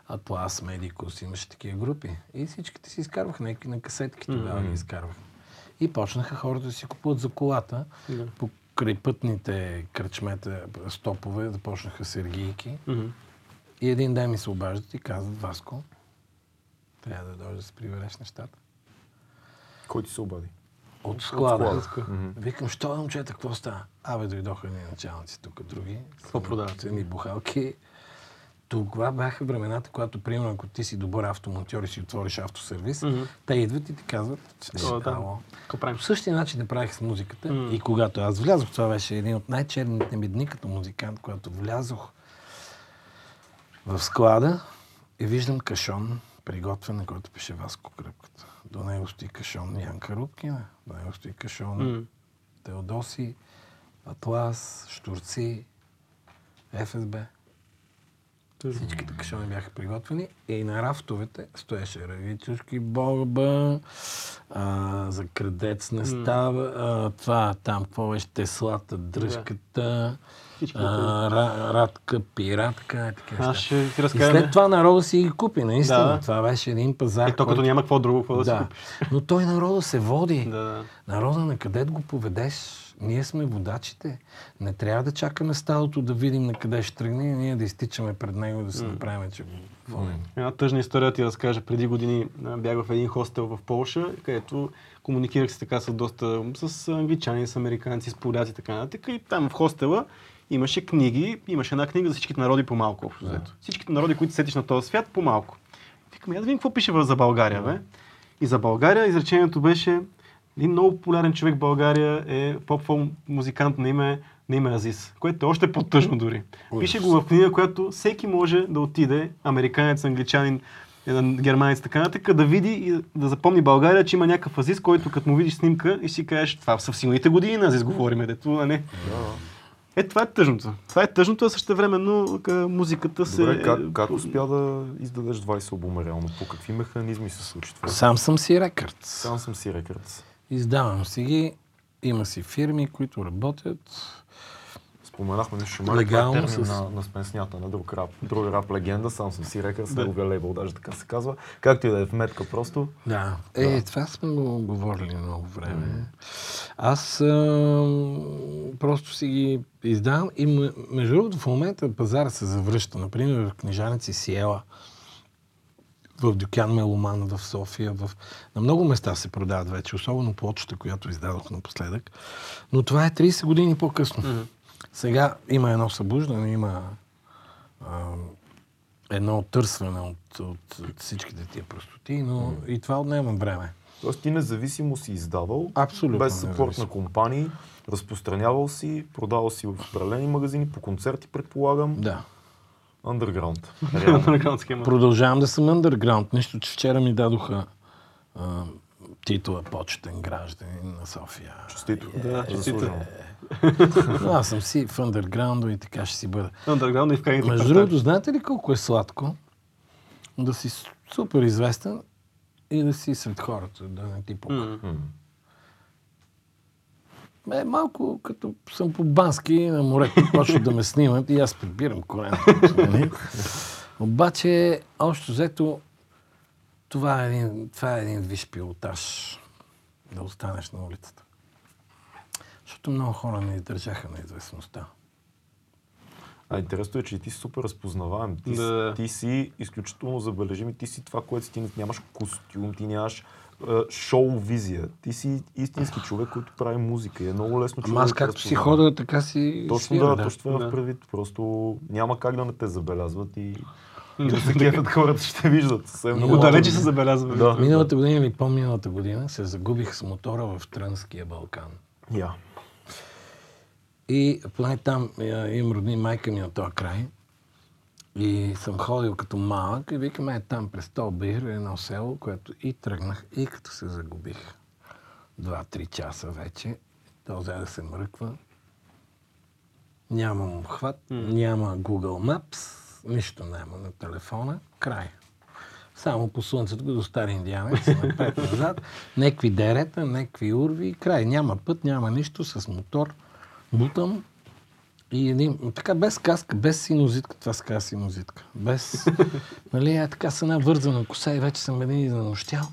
C: Атлас, Медикус, имаше такива групи. И всичките си изкарваха някакви на касетки тогава ги изкарваха. И почнаха хората да си купуват за колата.
A: Да.
C: По крайпътните кръчмета, стопове, започнаха сергийки.
A: Мгм.
C: И един ден ми се обаждат и казват, Васко, трябва да дойдеш да се прибереш нещата.
B: Кой ти се обади?
C: От склада.
B: склада. Мгм.
C: Викам, що момчета, какво става? Абе, дойдоха ни началници тук, други.
A: Какво продават?
C: Цени бухалки. Това бяха времената, когато, примерно, ако ти си добър автомонтьор и си отвориш автосервис,
A: Мгм.
C: те идват и ти казват, че
A: О, да.
C: ало. По същия начин направих с музиката.
A: М.
C: И когато аз влязох, това беше един от най-черните ми дни като музикант, когато влязох в склада и виждам кашон, приготвен, на който пише Васко Кръпката. До него стои кашон Янка Рубкина, до него стои кашон
A: М.
C: Теодоси, Атлас, Штурци, ФСБ. Всичките кашони бяха приготвени и на рафтовете стоеше Равичушки Богба, а, за крадец не става, а, това там, какво беше Теслата, дръжката, а, ра, Радка, Пиратка, и така.
A: Аз ще ти разкажа.
C: след това народа си ги купи, наистина.
A: Да.
C: Това беше един пазар.
A: Е, то като
C: който-
A: няма какво друго, какво да, си
C: да.
A: купиш.
C: Но той народа се води.
A: Да.
C: Народа на къде го поведеш? Ние сме водачите. Не трябва да чакаме стадото да видим на къде ще тръгне и ние да изтичаме пред него и да се направим, че водим.
A: Една тъжна история ти разкажа. Преди години бях в един хостел в Полша, където комуникирах се така с доста, с англичани, с американци, с поляци и така нататък. И там в хостела имаше книги, имаше една книга за всичките народи по малко, общо взето. Всичките народи, които сетиш на този свят, по малко. Викам, я да видим какво пише за България, бе. И за България изречението беше един много популярен човек в България е поп музикант на име, на име Азис, което е още по-тъжно дори. Пише го в книга, която всеки може да отиде, американец, англичанин, е, германец, така нататък, да види и да запомни България, че има някакъв Азис, който като му видиш снимка и си кажеш, това са в силните години на Азис говориме, дето, а не. Е, това е тъжното. Това е тъжното, а също времено музиката се...
B: Добре, как, как успя да издадеш 20 албума реално? По какви механизми се случи това?
C: Сам съм си рекърд.
B: Сам съм си рекърдс.
C: Издавам си ги. Има си фирми, които работят.
B: Споменахме нещо,
C: Легално
B: това е термин
C: с-
B: на, на спенснята на друг рап. Друг рап легенда, сам съм си рекърдс, неговия лейбъл, даже така се казва. Както и да е в метка просто.
C: Да. Е, това сме го говорили много време. Аз а, просто си ги издавам и между другото в момента пазара се завръща. Например, в книжаници Сиела, в Дюкян Меломан в София, в... на много места се продават вече, особено плочата, която издадох напоследък. Но това е 30 години по-късно. Сега има едно събуждане, има а, едно търсване от, от, от всичките тия простоти, но и това отнема време.
B: Тоест ти независимо си издавал,
C: Абсолютно
B: без съпорт на компании, разпространявал си, продавал си в определени магазини, по концерти, предполагам.
C: Да.
B: Underground.
A: Underground схема.
C: Продължавам да съм underground. Нищо, че вчера ми дадоха а, титла почетен гражданин на София.
B: Честито.
A: Да,
B: Заслужено.
C: Но аз съм си в underground и така ще си бъда.
A: Underground и в крайните
C: Между другото, знаете ли колко е сладко да си супер известен и да си сред хората, да не ти пука.
A: М.
C: Е, малко като съм по бански на морето, почват да ме снимат и аз прибирам колената. нали? Обаче, общо взето, това е един, това е един виш пилотаж да останеш на улицата. Защото много хора не издържаха на известността.
B: А интересно е, че ти си супер разпознаваем. Ти,
A: Да.
B: си, ти си изключително забележим и ти си това, което си ти нямаш костюм, ти нямаш шоу визия. Ти си истински човек, който прави музика и е много лесно човек
C: Ама аз
B: да
C: както си хода, така си
B: Точно
C: свира,
B: да, точно това
A: Да.
B: да. предвид. Просто няма как да не те забелязват и, и да се кефят хората, ще виждат. Съвсем много.
A: Отдалече се забелязва.
B: Да.
C: Миналата година или по-миналата година се загубих с мотора в Трънския Балкан.
B: Я.
C: И поне там а, имам родни майка ми на този край. И съм ходил като малък и викаме е там през Толбир, едно село, което и тръгнах и като се загубих. Два-три часа вече. То взе да се мръква. Нямам обхват, няма Google Maps, нищо няма на телефона. Край. Само по слънцето до стар индианец, напред-назад. Некви дерета, некви урви, край. Няма път, няма нищо с мотор. Бутам И един, така без каска, без синозитка, това се казва синозитка. Без, нали, е така с една вързана коса и вече съм един изнощял.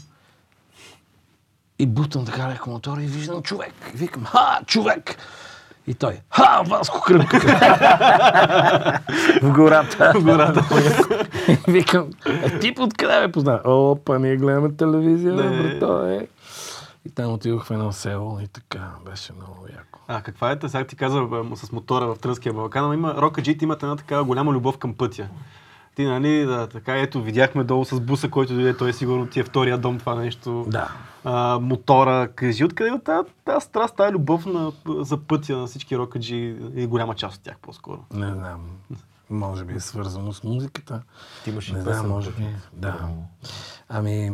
C: И бутам така леко мотора и виждам човек. И викам, ха, човек! И той, ха, Васко Кръпка! в гората. В гората. и викам, е, ти откъде ме позна? Опа, ние гледаме телевизия, брато, е. И там отидох в едно село и така, беше много яко.
A: А каква е, сега ти каза а, с мотора в Трънския Балкан, ама има, рокаджите имат една такава голяма любов към пътя. Ти, нали, да, така, ето, видяхме долу с буса, който дойде, той сигурно ти е втория дом това нещо.
C: Да.
A: А, мотора, кажи, откъде е тази, тази страст, тази любов на, за пътя на всички рокаджи и голяма част от тях по-скоро.
C: Не знам. Може би е свързано с музиката.
B: Ти имаш
C: Не знам, може би. Да. Ами,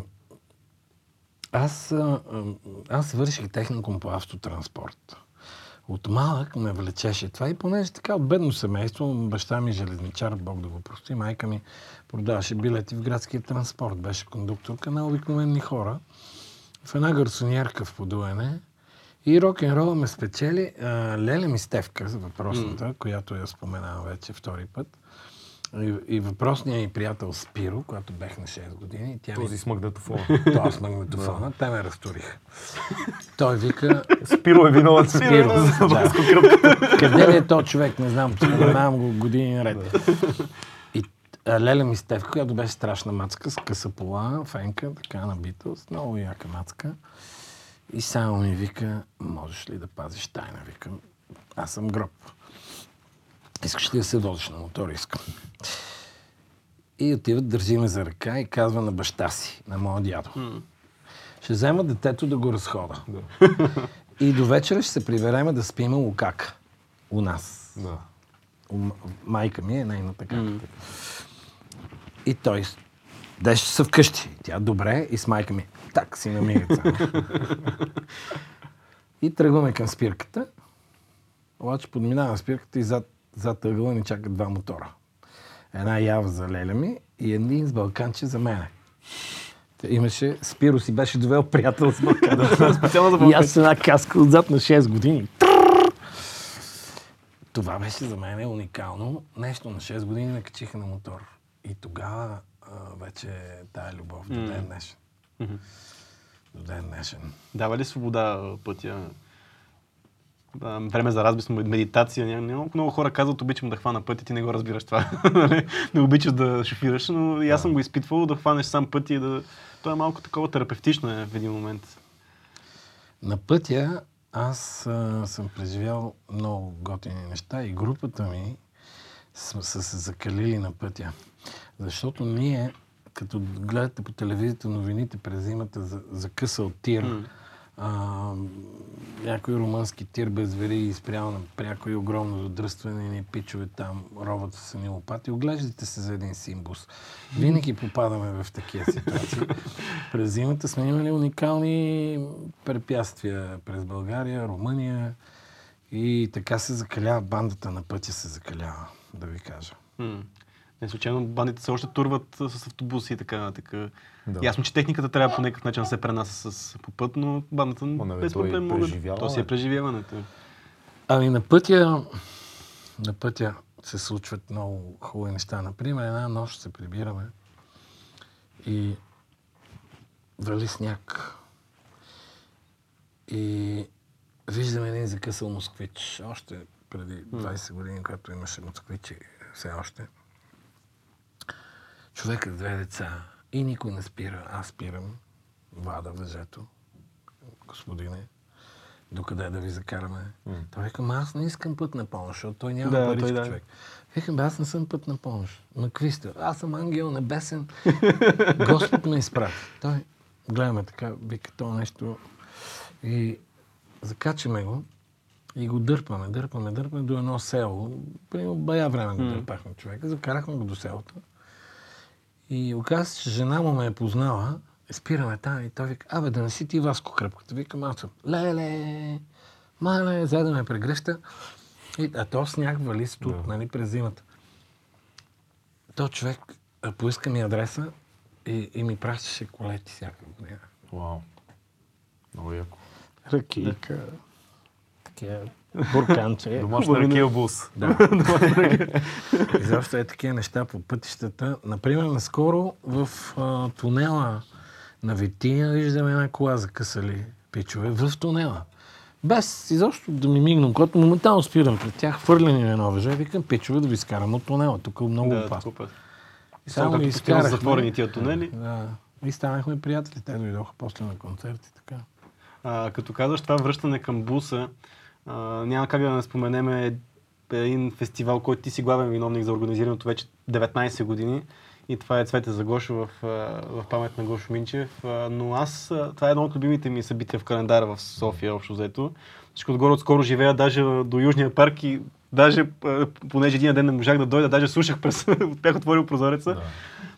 C: аз, аз върших техникум по автотранспорт. От малък ме влечеше това и понеже така от бедно семейство, баща ми железничар, Бог да го прости, майка ми продаваше билети в градския транспорт, беше кондукторка на обикновени хора в една гарсонierка в подуене и рок-н-рола ме спечели а, Леля Мистевка, въпросната, която я споменавам вече втори път. И, и въпросният ми приятел Спиро, когато бех на 6 години, тя ми
B: Този с магнетофона.
C: това с магнитофона, те ме разтуриха. Той вика,
B: Спиро е виновен.
C: Спиро, да. къде ли е то човек, не знам, споменавам го години наред. И Леля ми Стевка, която беше страшна мацка, с къса пола, фенка, така на Beatles, много яка мацка. И само ми вика, можеш ли да пазиш тайна? Викам, аз съм гроб. Искаш ли да се возиш на мотор? Искам. И отиват, държи ме за ръка и казва на баща си, на моя дядо. Ще взема детето да го разхода. И до вечера ще се прибереме да спим у как. У нас.
B: Да.
C: У майка ми е нейната кака. И той деше са вкъщи. Тя добре и с майка ми. Так си намига само. и тръгваме към спирката. Обаче подминаваме спирката и зад, зад ъгъла ни чакат два мотора. Една ява за леля ми и един с балканче за мене. Имаше, Спиро си беше довел приятел с балкан.
A: Специално за
C: И аз с една каска отзад на 6 години. Това беше за мен уникално. Нещо на 6 години ме качиха на мотор. И тогава а, вече тая любов до ден днешен. До ден днешен.
A: Дава ли свобода пътя? А, време за размисъл, медитация. Ня- Много, много хора казват, обичам да хвана пътя, ти не го разбираш това. Нали? не обичаш да шофираш, но и аз съм го изпитвал, да хванеш сам пътя и да... То е малко такова терапевтично е в един момент.
C: На пътя аз а, съм преживял много готини неща и групата ми са, са се закалили на пътя. Защото ние, като гледате по телевизията новините през зимата за, за къса от тир, а, някой румънски тир без вери изпрял на пряко и огромно задръстване и ни пичове там роват с ни лопати. Оглеждайте се за един симбус. Винаги попадаме в такива ситуации. През зимата сме имали уникални препятствия през България, Румъния и така се закалява бандата на пътя се закалява, да ви кажа.
A: Не случайно бандите се още турват с автобуси и така. така.
B: Да.
A: Ясно, че техниката трябва по някакъв начин да се пренася с, по път, но бандата
B: Ма, не бе,
A: без
B: е
A: проблем могат. То си е преживяването.
C: Ами на пътя, на пътя се случват много хубави неща. Например, една нощ се прибираме и вали сняг. И виждаме един закъсал москвич. Още преди 20 години, когато имаше москвичи, все още. Човек с две деца. И никой не спира. Аз спирам. Вада въжето. Господине, докъде да ви закараме. Той вика, «Ма аз не искам път на помощ, защото той няма
A: Да,
C: парички
A: той да.
C: човек. Викам, бе, аз не съм път на помощ. На какви сте? Аз съм ангел небесен. Господ ме изпрати. Той, гледаме така, вика това нещо. И закачаме го и го дърпаме, дърпаме, дърпаме до едно село. Примерно бая време го дърпахме човека. Закарахме го до селото. И оказа се, че жена му ме е познала. Спираме там и той вика, абе да не си ти Васко кръпката. Викам, аз съм, леле, мале, за да ме прегръща. И, а то сняг вали студ,
B: Да.
C: нали, през зимата. То човек а, поиска ми адреса и, и ми пращаше колети всяка година.
B: Вау. Много яко.
C: Ракийка. Такива бурканче.
B: Домашна ракия бус.
C: Да. Изобщо е такива неща по пътищата. Например, наскоро в а, тунела на Витиня виждаме една кола закъсали пичове в тунела. Без изобщо да ми мигнам, когато моментално спирам пред тях, хвърляни на едно въже, викам пичове да ви изкарам от тунела. Тук е много
A: Да,
C: опасно. И
A: Само
C: само изкарахме.
A: затворени тия тунели.
C: Да. И станахме приятели. Те дойдоха после на концерти. Така.
A: А, като казваш това връщане към буса, а, няма как да не споменеме един фестивал, който ти си главен виновник за организирането вече 19 години. И това е Цвете за Гошо в, в памет на Гошо Минчев. Но аз, това е едно от любимите ми събития в календара в София, общо взето. Всичко отгоре отскоро живея даже до Южния парк и даже, понеже един ден не можах да дойда, даже слушах през, бях отворил прозореца.
B: Да.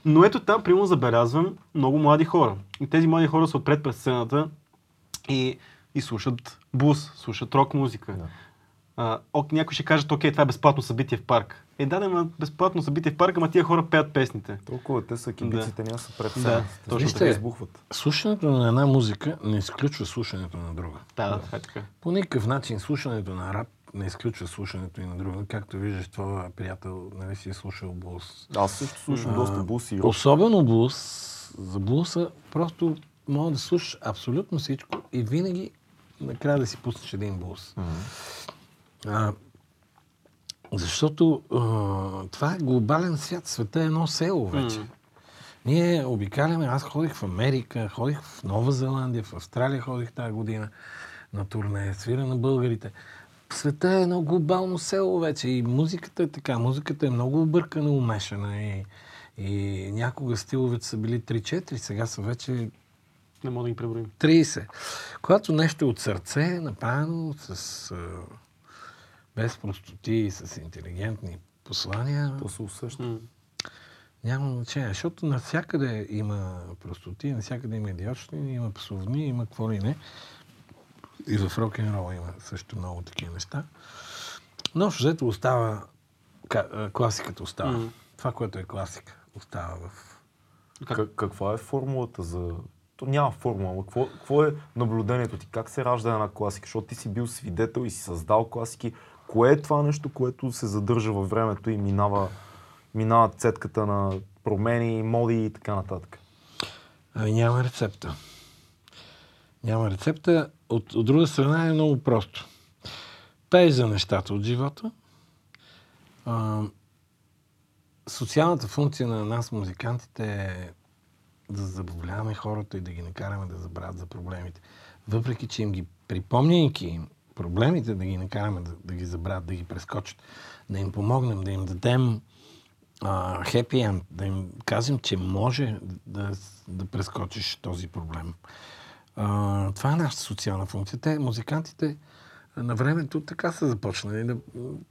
A: Но ето там, примерно, забелязвам много млади хора. И тези млади хора са отпред през сцената и, и слушат блуз, слушат рок музика.
B: Да.
A: А, ок, някой ще кажат, окей, това е безплатно събитие в парк. Е, да, да, безплатно събитие в парка, ама тия хора пеят песните.
B: Толкова те са кибиците, няма са пред
A: Да, точно
B: Те
C: така.
B: избухват.
C: Слушането на една музика не изключва слушането на друга.
A: Да, да, това е така.
C: По никакъв начин слушането на рап не изключва слушането и на друга. Както виждаш, твоя приятел нали, си е слушал блуз.
B: Аз също слушам доста бус и рок.
C: Особено блуз. За блуса просто мога да слушаш абсолютно всичко и винаги накрая да си пуснеш един блуз. А, защото а, това е глобален свят. Света е едно село вече.
A: М.
C: Ние обикаляме, аз ходих в Америка, ходих в Нова Зеландия, в Австралия ходих тази година на турне, свира на българите. Света е едно глобално село вече и музиката е така. Музиката е много объркана, умешана и, и някога стиловете са били 3-4, сега са вече
A: Не мога да ги преброим.
C: 30. Когато нещо е от сърце, направено с, а, без простоти и с интелигентни послания,
B: То се усеща.
A: М.
C: няма значение, защото навсякъде има простоти, навсякъде има идиотщини, има псовни, има какво ли не. И в рок н рол има също много такива неща. Но взето остава, класиката остава.
A: Мгм.
C: Това, което е класика, остава в...
B: Как, каква е формулата за... То няма формула, какво, какво е наблюдението ти? Как се ражда една класика? Защото ти си бил свидетел и си създал класики. Кое е това нещо, което се задържа във времето и минава, минава цетката на промени, моди и така нататък?
C: Ами няма рецепта. Няма рецепта. От, от друга страна е много просто. Пееш за нещата от живота. А, социалната функция на нас, музикантите, е да забавляваме хората и да ги накараме да забравят за проблемите. Въпреки, че им ги припомняйки им проблемите, да ги накараме да, да ги забравят, да ги прескочат, да им помогнем, да им дадем хепи енд, да им кажем, че може да, да прескочиш този проблем. А, това е нашата социална функция. Те, музикантите, на времето така са започнали. Да,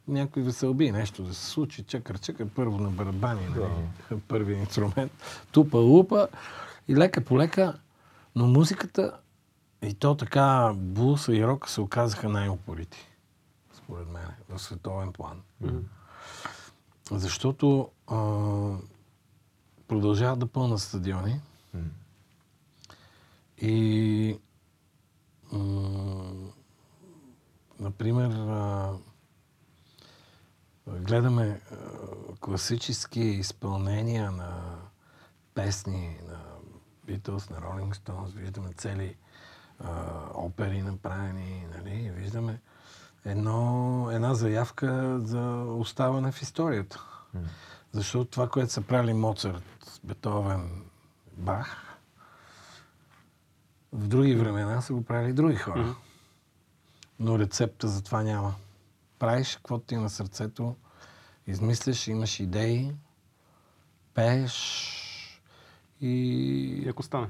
C: някой да се убие нещо, да се случи, чакър, чакър, първо на барабани, нали, първи инструмент, тупа, лупа и лека по лека, но музиката и то така блуса и рока се оказаха най-упорити, според мен, в световен план. Защото а, продължават да пълнат стадиони и м- например гледаме класически изпълнения на песни на Beatles, на Rolling Stones, виждаме цели опери направени, нали, виждаме едно, една заявка за оставане в историята. Защото това, което са правили Моцарт, Бетовен, Бах, в други времена са го правили други хора. Но рецепта за това няма. Правиш каквото ти е на сърцето, измисляш, имаш идеи, пееш и
A: И ако стане.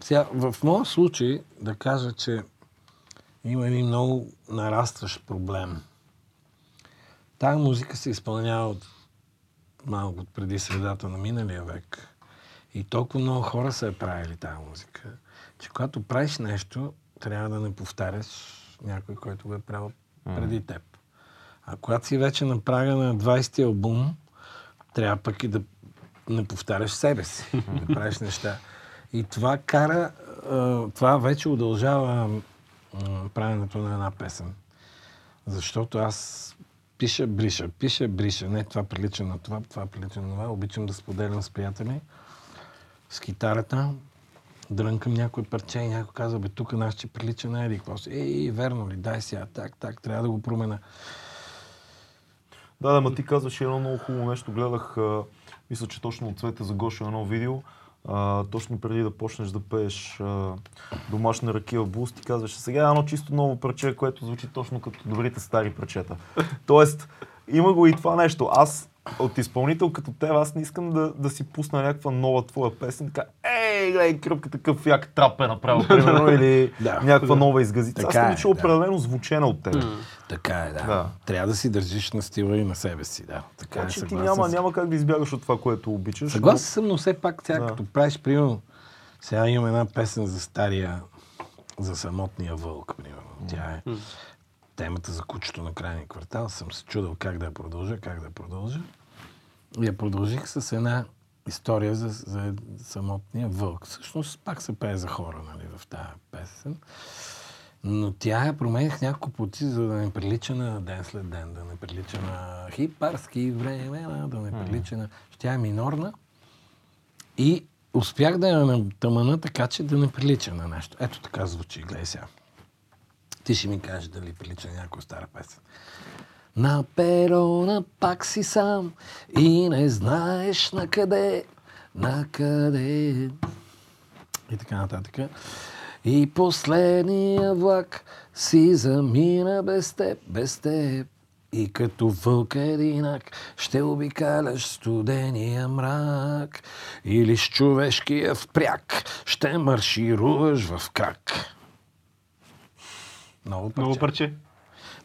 C: сега, в моя случай да кажа, че има един много нарастващ проблем. Тая музика се изпълнява от малко от преди средата на миналия век. И толкова много хора са я правили тази музика, че когато правиш нещо, трябва да не повтаряш някой, който го е правил преди теб. А когато си вече на прага на 20-ти албум, трябва пък и да не повтаряш себе си, да правиш неща. И това кара, това вече удължава правенето на една песен. Защото аз пиша, бриша, пиша, бриша. Не, това прилича на това, това прилича на това. Обичам да споделям с приятели с китарата, дрънкам някой парче и някой казва, бе, тук наш ще прилича на Еди. Си? Ей, верно ли? Дай сега, так, так, трябва да го промена.
B: Да, да, ма ти казваш едно много хубаво нещо. Гледах, а, мисля, че точно от Цвета за Гошо едно видео. А, точно преди да почнеш да пееш а, домашна ракия блуз, ти казваш, сега е едно чисто ново парче, което звучи точно като добрите стари парчета. Тоест, има го и това нещо. Аз от изпълнител като теб, аз не искам да, да си пусна някаква нова твоя песен, така, ей, гледай, кръпка такъв як трап е направил, примерно, или
C: Да.
B: някаква нова изгазица. Аз
C: Така
B: искам
C: е,
B: да определено звучена от теб.
C: Така е, да.
B: Да.
C: Трябва да си държиш на стила и на себе си, да. Така е,
B: Значи ти няма,
C: съм.
B: няма как да избягаш от това, което обичаш.
C: Съгласен съм, но все пак сега
B: Да.
C: като правиш, примерно, сега имам една песен за стария, за самотния вълк, примерно. Тя е темата за кучето на крайния квартал. Съм се чудил как да я продължа, как да я продължа. И я продължих с една история за, за самотния вълк. Всъщност пак се пее за хора, нали, в тази песен. Но тя я променях няколко пъти, за да не прилича на ден след ден, да не прилича на хипарски времена, да не прилича на... Тя е минорна и успях да я натъмана така, че да не прилича на нещо. Ето така звучи, гледай сега. Ти ще ми кажеш дали прилича някоя стара песен. На перона пак си сам и не знаеш на къде, на къде. И така нататък. И последния влак си замина без теб, без теб. И като вълк единак ще обикаляш студения мрак. Или с човешкия впряг ще маршируваш в крак. Много парче.
A: Много парче.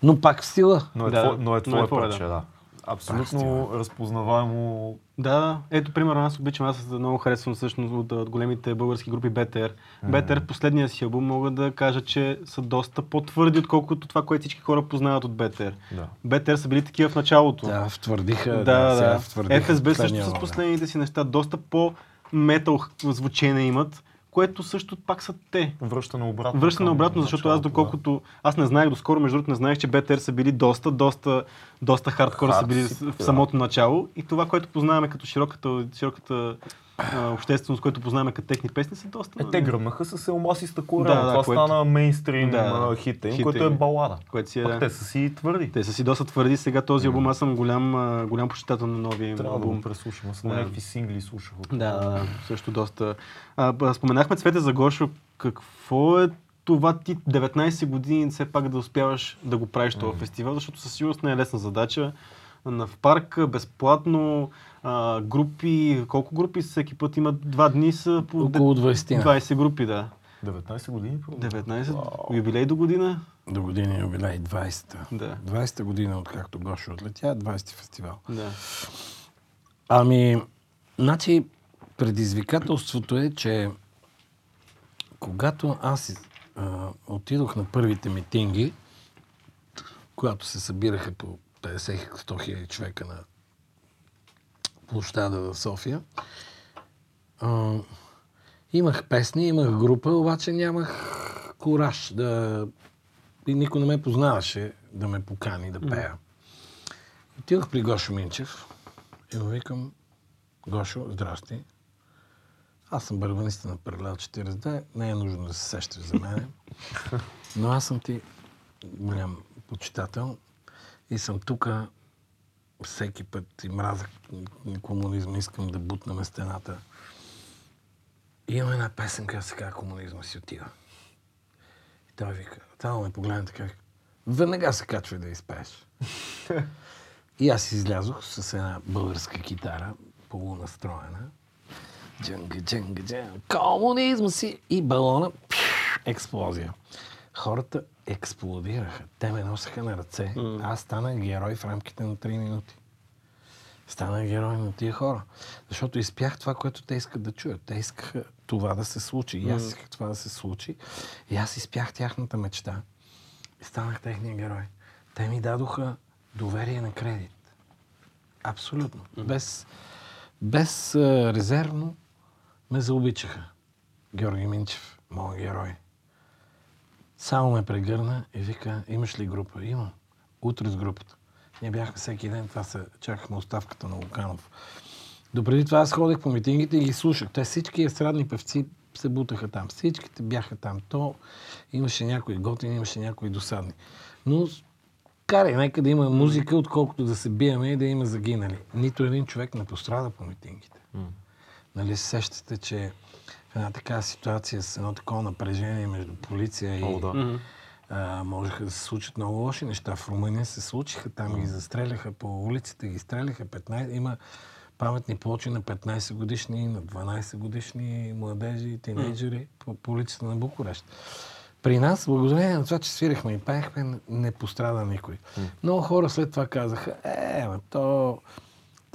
C: Но пак в стила.
B: Но е,
A: Да,
B: твое, но е
A: но
B: твое
A: е твое,
B: парче,
A: да.
B: да. Абсолютно разпознаваемо.
A: Да, ето примерно аз обичам, аз много харесвам всъщност от, от големите български групи BTR. BTR в последния си албум мога да кажа, че са доста по-твърди, отколкото това, което всички хора познават от BTR.
B: Да.
A: BTR са били такива в началото.
C: Да, втвърдиха.
A: да, да.
C: сега
A: да.
C: втвърдиха
A: FSB също с последните си неща доста по-метал звучение имат, което също пак са те.
B: Връщане обратно.
A: Връщане
B: към
A: обратно, защото аз доколкото... Аз не знаех доскоро, между другото не знаех, че BTR са били доста, доста, доста хардкор са били
B: си,
A: в
B: да.
A: самото начало. И това, което познаваме като широката, широката а, общественост, което познаваме като техни песни, са доста...
B: Да. Е, те гръмнаха с Елмасиста
A: Да,
B: корема.
A: да,
B: това
A: което-
B: стана мейнстрим
A: Да,
B: да,
A: да.
B: хит им, което е
A: им.
B: балада.
A: Което си е,
B: Пък
A: да.
B: те са си твърди.
A: Те са си доста твърди. Сега този албум, аз съм голям, голям почитател на новия им
B: Трябва да
A: албум.
B: го преслушам. Аз
A: Да.
B: някакви сингли слушах.
A: Да, да, да, също доста. А, споменахме Цвете за Гошо. Какво е това ти 19 години все пак да успяваш да го правиш този фестивал, защото със сигурност не е лесна задача. На в парк, безплатно, а, групи, колко групи всеки път има? Два дни са по
C: Около 20
A: 20 групи, да.
B: 19 години? пробва?
A: 19, юбилей до година.
C: До година юбилей, 20-та.
A: Да.
C: 20-та година, откакто Гошо отлетя, 20-ти фестивал.
A: Да.
C: Ами, значи, предизвикателството е, че когато аз отидох на първите митинги, когато се събираха по 50-100 хиляди човека на площада в София, а, имах песни, имах група, обаче нямах кураж да... И никой не ме познаваше да ме покани да пея. Отидох при Гошо Минчев и му викам, Гошо, здрасти. Аз съм барабаниста на Паралел 42, не е нужно да се сещаш за мене. Но аз съм ти голям почитател и съм тук всеки път и мразах комунизма, искам да бутнем стената. И има една песен, която се казва Комунизма си отива. И той вика, това ме погледна така, веднага се качва да изпееш. И аз излязох с една българска китара, полунастроена. Джанга, джанга, джанга. Комунизма си и балона. пш, Експлозия. Хората експлодираха. Те ме носеха на ръце. Аз станах герой в рамките на 3 минути. Станах герой на тия хора. Защото изпях това, което те искат да чуят. Те искаха това да се случи. И аз исках това да се случи. И аз изпях тяхната мечта. И станах техния герой. Те ми дадоха доверие на кредит. Абсолютно. Без, без резервно ме заобичаха. Георги Минчев, моят герой. Само ме прегърна и вика, имаш ли група? Имам. утре с групата. Ние бяхме всеки ден, това се чакахме оставката на Луканов. Допреди това аз ходех по митингите и ги слушах. Те всички естрадни певци се бутаха там. Всичките бяха там. То имаше някои готини, имаше някои досадни. Но карай, нека да има музика, отколкото да се биеме и да има загинали. Нито един човек не пострада по митингите. Нали се сещате, че в една такава ситуация с едно такова напрежение между полиция и...
B: О, да.
C: А, можеха да се случат много лоши неща. В Румъния се случиха, там ги застреляха по улиците, ги стреляха 15. Има паметни плочи на 15 годишни, на 12 годишни младежи, тинейджери по, по улицата на Букурещ. При нас, благодарение на това, че свирихме и пеехме, не- пострада никой. Много хора след това казаха, е, ма то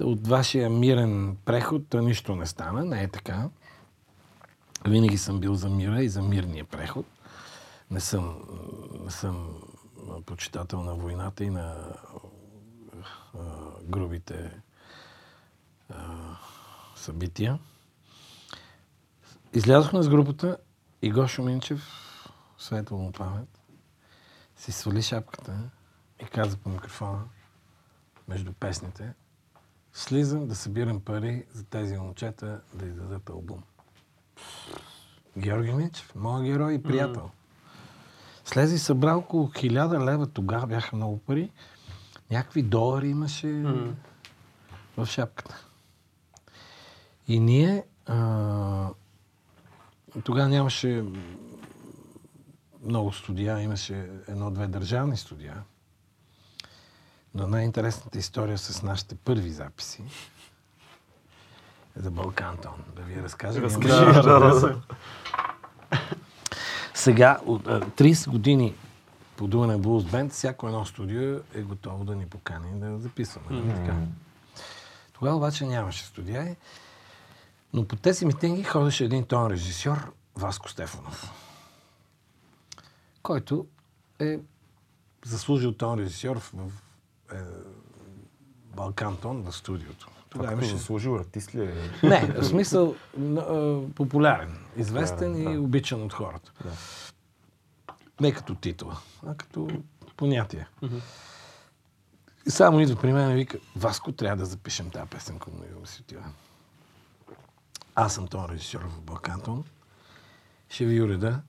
C: от вашия мирен преход нищо не стана, не е така. Винаги съм бил за мира и за мирния преход. Не съм, не съм почитател на войната и на а, грубите а, събития. Излязохме с групата и Гошо Минчев, светло му памет, си свали шапката и каза по микрофона между песните Слизам да събирам пари за тези момчета да издадат албум. Георги Минчев, моят герой и приятел. Слезе и събра около хиляда лева, тогава бяха много пари. Някакви долари имаше в шапката. И ние а, тогава нямаше много студия, имаше едно-две държавни студия. Но най-интересната история с нашите първи записи е за Балкантон. Да ви я разкажа.
B: Разкажи, да, да, да.
C: Сега, от а, 30 години по Дуане Blues Band, всяко едно студио е готово да ни покани да записваме. нали така? Тогава обаче нямаше студия. Но по тези митинги ходеше един тон режисьор, Васко Стефанов, който е заслужил тон режисьор в е, Балкантон в студиото. Тогава имаше
B: заслужил артист ли е?
C: не, в смисъл популярен, известен
B: Популярен,
C: и
B: да.
C: обичан от хората.
B: Да.
C: Не като титла, а като понятие. И само идва при мен и вика, Васко, трябва да запишем тази песен към него си отива. Аз съм този режисьор в Балкантон. Ще ви уреда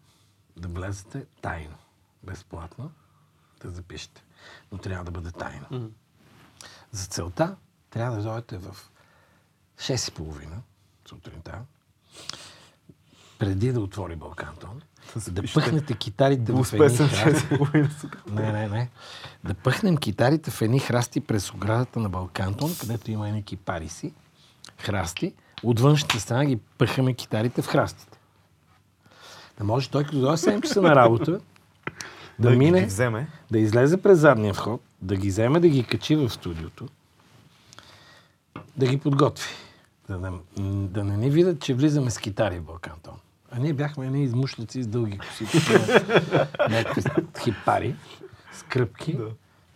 C: да влезете тайно, безплатно, да запишете. Но трябва да бъде тайно. За целта трябва да дойдете в 6.30 сутринта, преди да отвори Балкантон, да пъхнете китарите в едни храсти.
B: 6,5.
C: Не, не, не. Да пъхнем китарите в едни храсти през оградата на Балкантон, където има едни кипариси, храсти. От външната страна ги пъхаме китарите в храстите. Да може той, като дойде 7 часа на работа, да,
B: ги-
C: мине,
B: ги вземе.
C: да излезе през задния вход, да ги вземе, да ги качи в студиото, да ги подготви. Да, да, да не ни видят, че влизаме с китари в Балкантон. А ние бяхме едни измушляци с дълги коси, някакви хипари, с кръпки.
B: Да.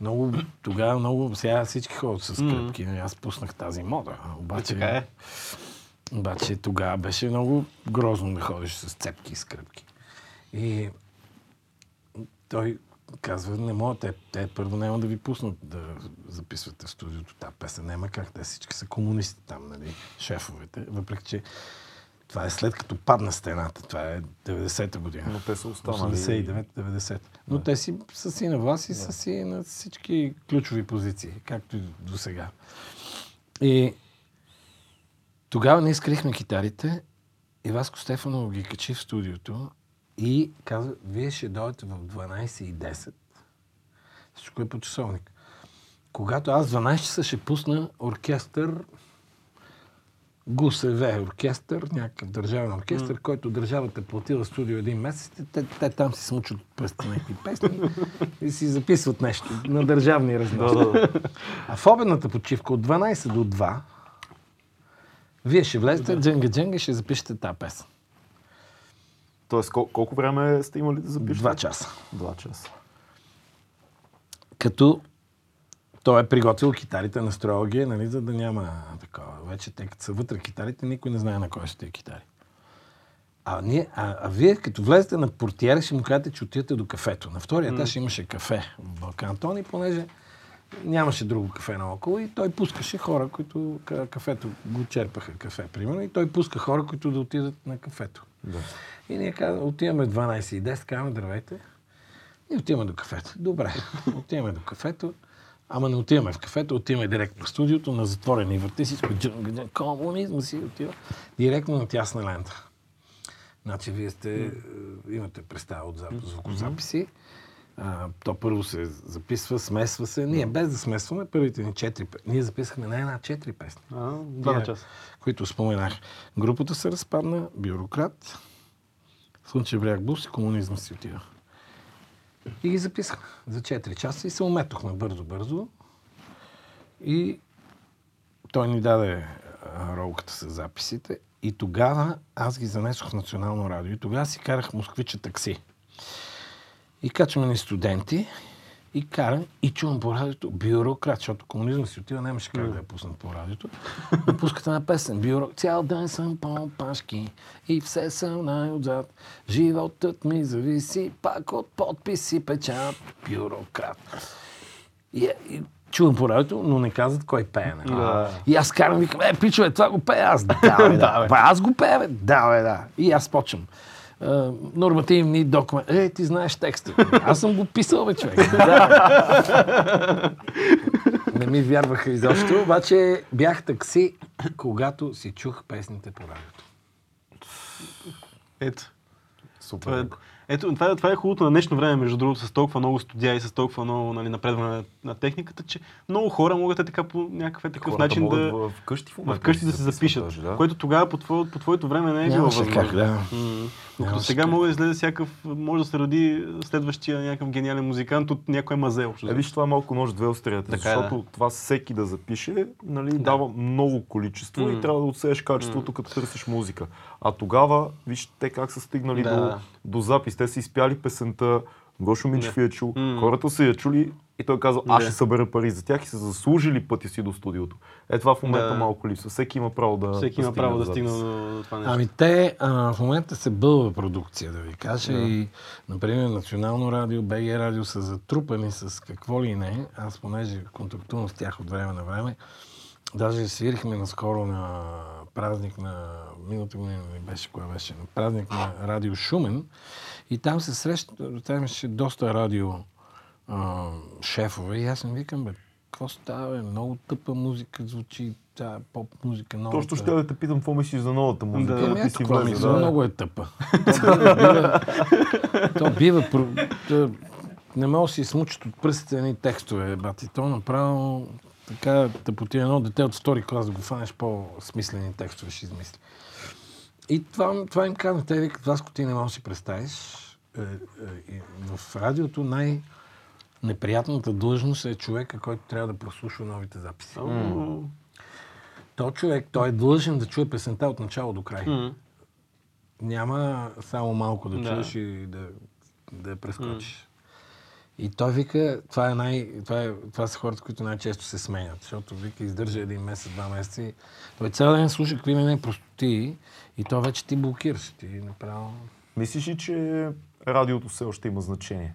C: Много, тогава много, сега всички ходят с кръпки. Аз пуснах тази мода. Обаче,
A: Така е.
C: обаче тогава беше много грозно да ходиш с цепки и с кръпки. И той казва, не мога, те, те първо няма да ви пуснат да записвате в студиото тази песен. Няма как, те всички са комунисти там, нали, шефовете. Въпреки, че това е след като падна стената. Това е 90-та година.
B: Но те са останали.
C: 89-90. Но те си са си на власт и са си на всички ключови позиции, както и до сега. И тогава ние скрихме китарите и Васко Стефанов ги качи в студиото и каза, вие ще дойдете в 12.10. Всичко е по часовник. Когато аз 12 часа ще пусна оркестър, ГУСВ оркестър, някакъв държавен оркестър, който държавата е платила студио един месец, те, те там си смучат пръста някакви песни и си записват нещо на държавни разноски. А в обедната почивка от 12 до 2, вие ще влезете, дженга дженга ще запишете тази песен.
B: Тоест, кол- колко време сте имали да запишете?
C: Два часа.
B: Два часа.
C: Като той е приготвил китарите, настроил ги, нали, за да няма такова. Вече те като са вътре китарите, никой не знае на кой са тези китари. А, ние, а, а вие, като влезете на портиера, ще му кажете, че отидете до кафето. На втория етаж имаше кафе в Балкан Тони, понеже нямаше друго кафе наоколо и той пускаше хора, които ка- кафето го черпаха кафе, примерно, и той пуска хора, които да отидат на кафето.
B: Да.
C: И ние казваме, отиваме 12 и 10, казваме, здравейте. И отиваме до кафето. Добре, отиваме до кафето. Ама не отиваме в кафето, отиваме директно в студиото, на затворени врати, всичко комунизъм си отива. Директно на тясна лента. Значи вие сте, е, имате представа от запис, звукозаписи. А, то първо се записва, смесва се. Ние без да смесваме първите ни четири песни. Ние записахме на една четири песни.
A: А, два на час.
C: Които споменах. Групата се разпадна, бюрократ, Слънчев бряг бус и комунизъм си отива. И ги записахме за 4 часа и се уметохме бързо-бързо. И той ни даде ролката с записите. И тогава аз ги занесох в Национално радио. И тогава си карах москвича такси. И качваме ни студенти. И карам и чувам по радиото бюрократ, защото комунизъм си отива, нямаше как да я пуснат по радиото. И пускат една песен. Бюро... Цял ден съм по пашки и все съм най-отзад. Животът ми зависи пак от подпис и печат. Бюрократ. И, и чувам по радиото, но не казват кой пее. Нали?
A: Да.
C: И аз карам, викам, е, пичове, това го пея аз. Да, бе, да. Ба, аз го пея, бе. Да, бе, да. И аз почвам. Нормативни документи. Е, ти знаеш текста. Аз съм го писал, бе, човек. Не ми вярваха изобщо, обаче бях такси, когато си чух песните по радиото.
A: Ето.
B: Супер.
A: Това е, ето, това, е- това е хубавото на днешно време, между другото, с толкова много студия и с толкова много нали, напредване на, на техниката, че много хора могат е така по някакъв е такъв
B: Хората
A: начин да
B: в къщи в момента
A: вкъщи да се запишат,
B: даже, да.
A: което тогава по, твое, по твоето време не е било възможно.
C: как, да.
A: М. Докато сега може да излезе всякакъв, може да се роди следващия някакъв гениален музикант от някой мазел.
B: Е, виж, това е малко нож две острията,
A: Така е,
B: защото това всеки да запише, нали, дава много количество
A: М.
B: и трябва да отсееш качеството, като търсиш музика. А тогава, виж те как са стигнали
A: Да.
B: до, до запис. Те са изпяли песента, Гошо Минчев
A: Да.
B: я чул,
A: М.
B: хората са я чули и той казал, аз
A: Да.
B: ще събера пари за тях и са заслужили пътя си до студиото. Е, това в момента
A: Да.
B: малко липсва. Всеки има право да
A: Всеки
B: да
A: има право да стигне до, това нещо.
C: Ами те а, в момента се бълва продукция, да ви кажа. И, например, Национално радио, БГ радио са затрупани с какво ли не. Аз, понеже контактувам с тях от време на време, даже свирихме наскоро на празник на миналата година, не беше кое беше, на празник на радио Шумен. И там се среща, там имаше доста радио а, шефове. И аз им викам, бе, какво става, бе? Много тъпа музика звучи, тя поп музика, много.
B: Точно ще да те питам какво мислиш за новата музика.
A: Да.
B: ти
C: ето
B: си влезе, да.
C: много е тъпа. То бива, то бива не мога да си смучат от пръстите едни текстове, бати. То направо така тъпоти едно дете от втори клас да го фанеш по-смислени текстове ще измисли. И това, това им казвам. Те викат, Васко, ти не можеш да си представиш. Е, е, в радиото най- неприятната длъжност е човека, който трябва да прослушва новите записи.
A: М.
C: То човек, той е длъжен да чуе песента от начало до край.
A: М.
C: Няма само малко да
A: Да.
C: чуеш и да, да я прескочиш. И той вика, това, е най, това, е, това са хората, които най-често се сменят, защото вика, издържа един месец, два месеца и той цял ден слуша какви не простоти и то вече ти блокираш. Ти направо...
B: Мислиш ли, че радиото все още има значение?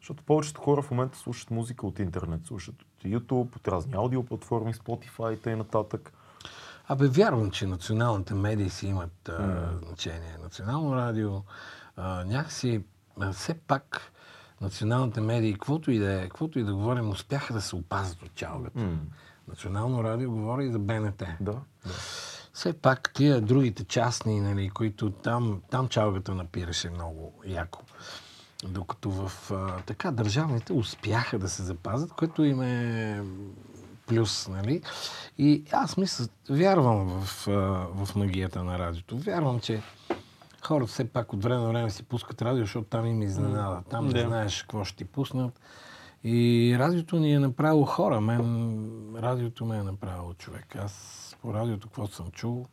B: Защото повечето хора в момента слушат музика от интернет, слушат от YouTube, от разни аудиоплатформи, Spotify и т.н.
C: Абе, вярвам, че националните медии си имат а, значение. Национално радио, а, някакси, а, все пак, националните медии, каквото и да е, каквото и да говорим, успяха да се опазят от чалгата. Национално радио говори и за БНТ.
B: Да, да.
C: Все пак тия другите частни, нали, които там, там чалгата напираше много яко. Докато в а, така държавните успяха да се запазят, което им е плюс, нали? И аз мисля, вярвам в, а, в магията на радиото. Вярвам, че хората все пак от време на време си пускат радио, защото там им изненада. Там не
A: Да.
C: знаеш какво ще ти пуснат. И радиото ни е направило хора. Мен радиото ме е направило човек. Аз по радиото, каквото съм чул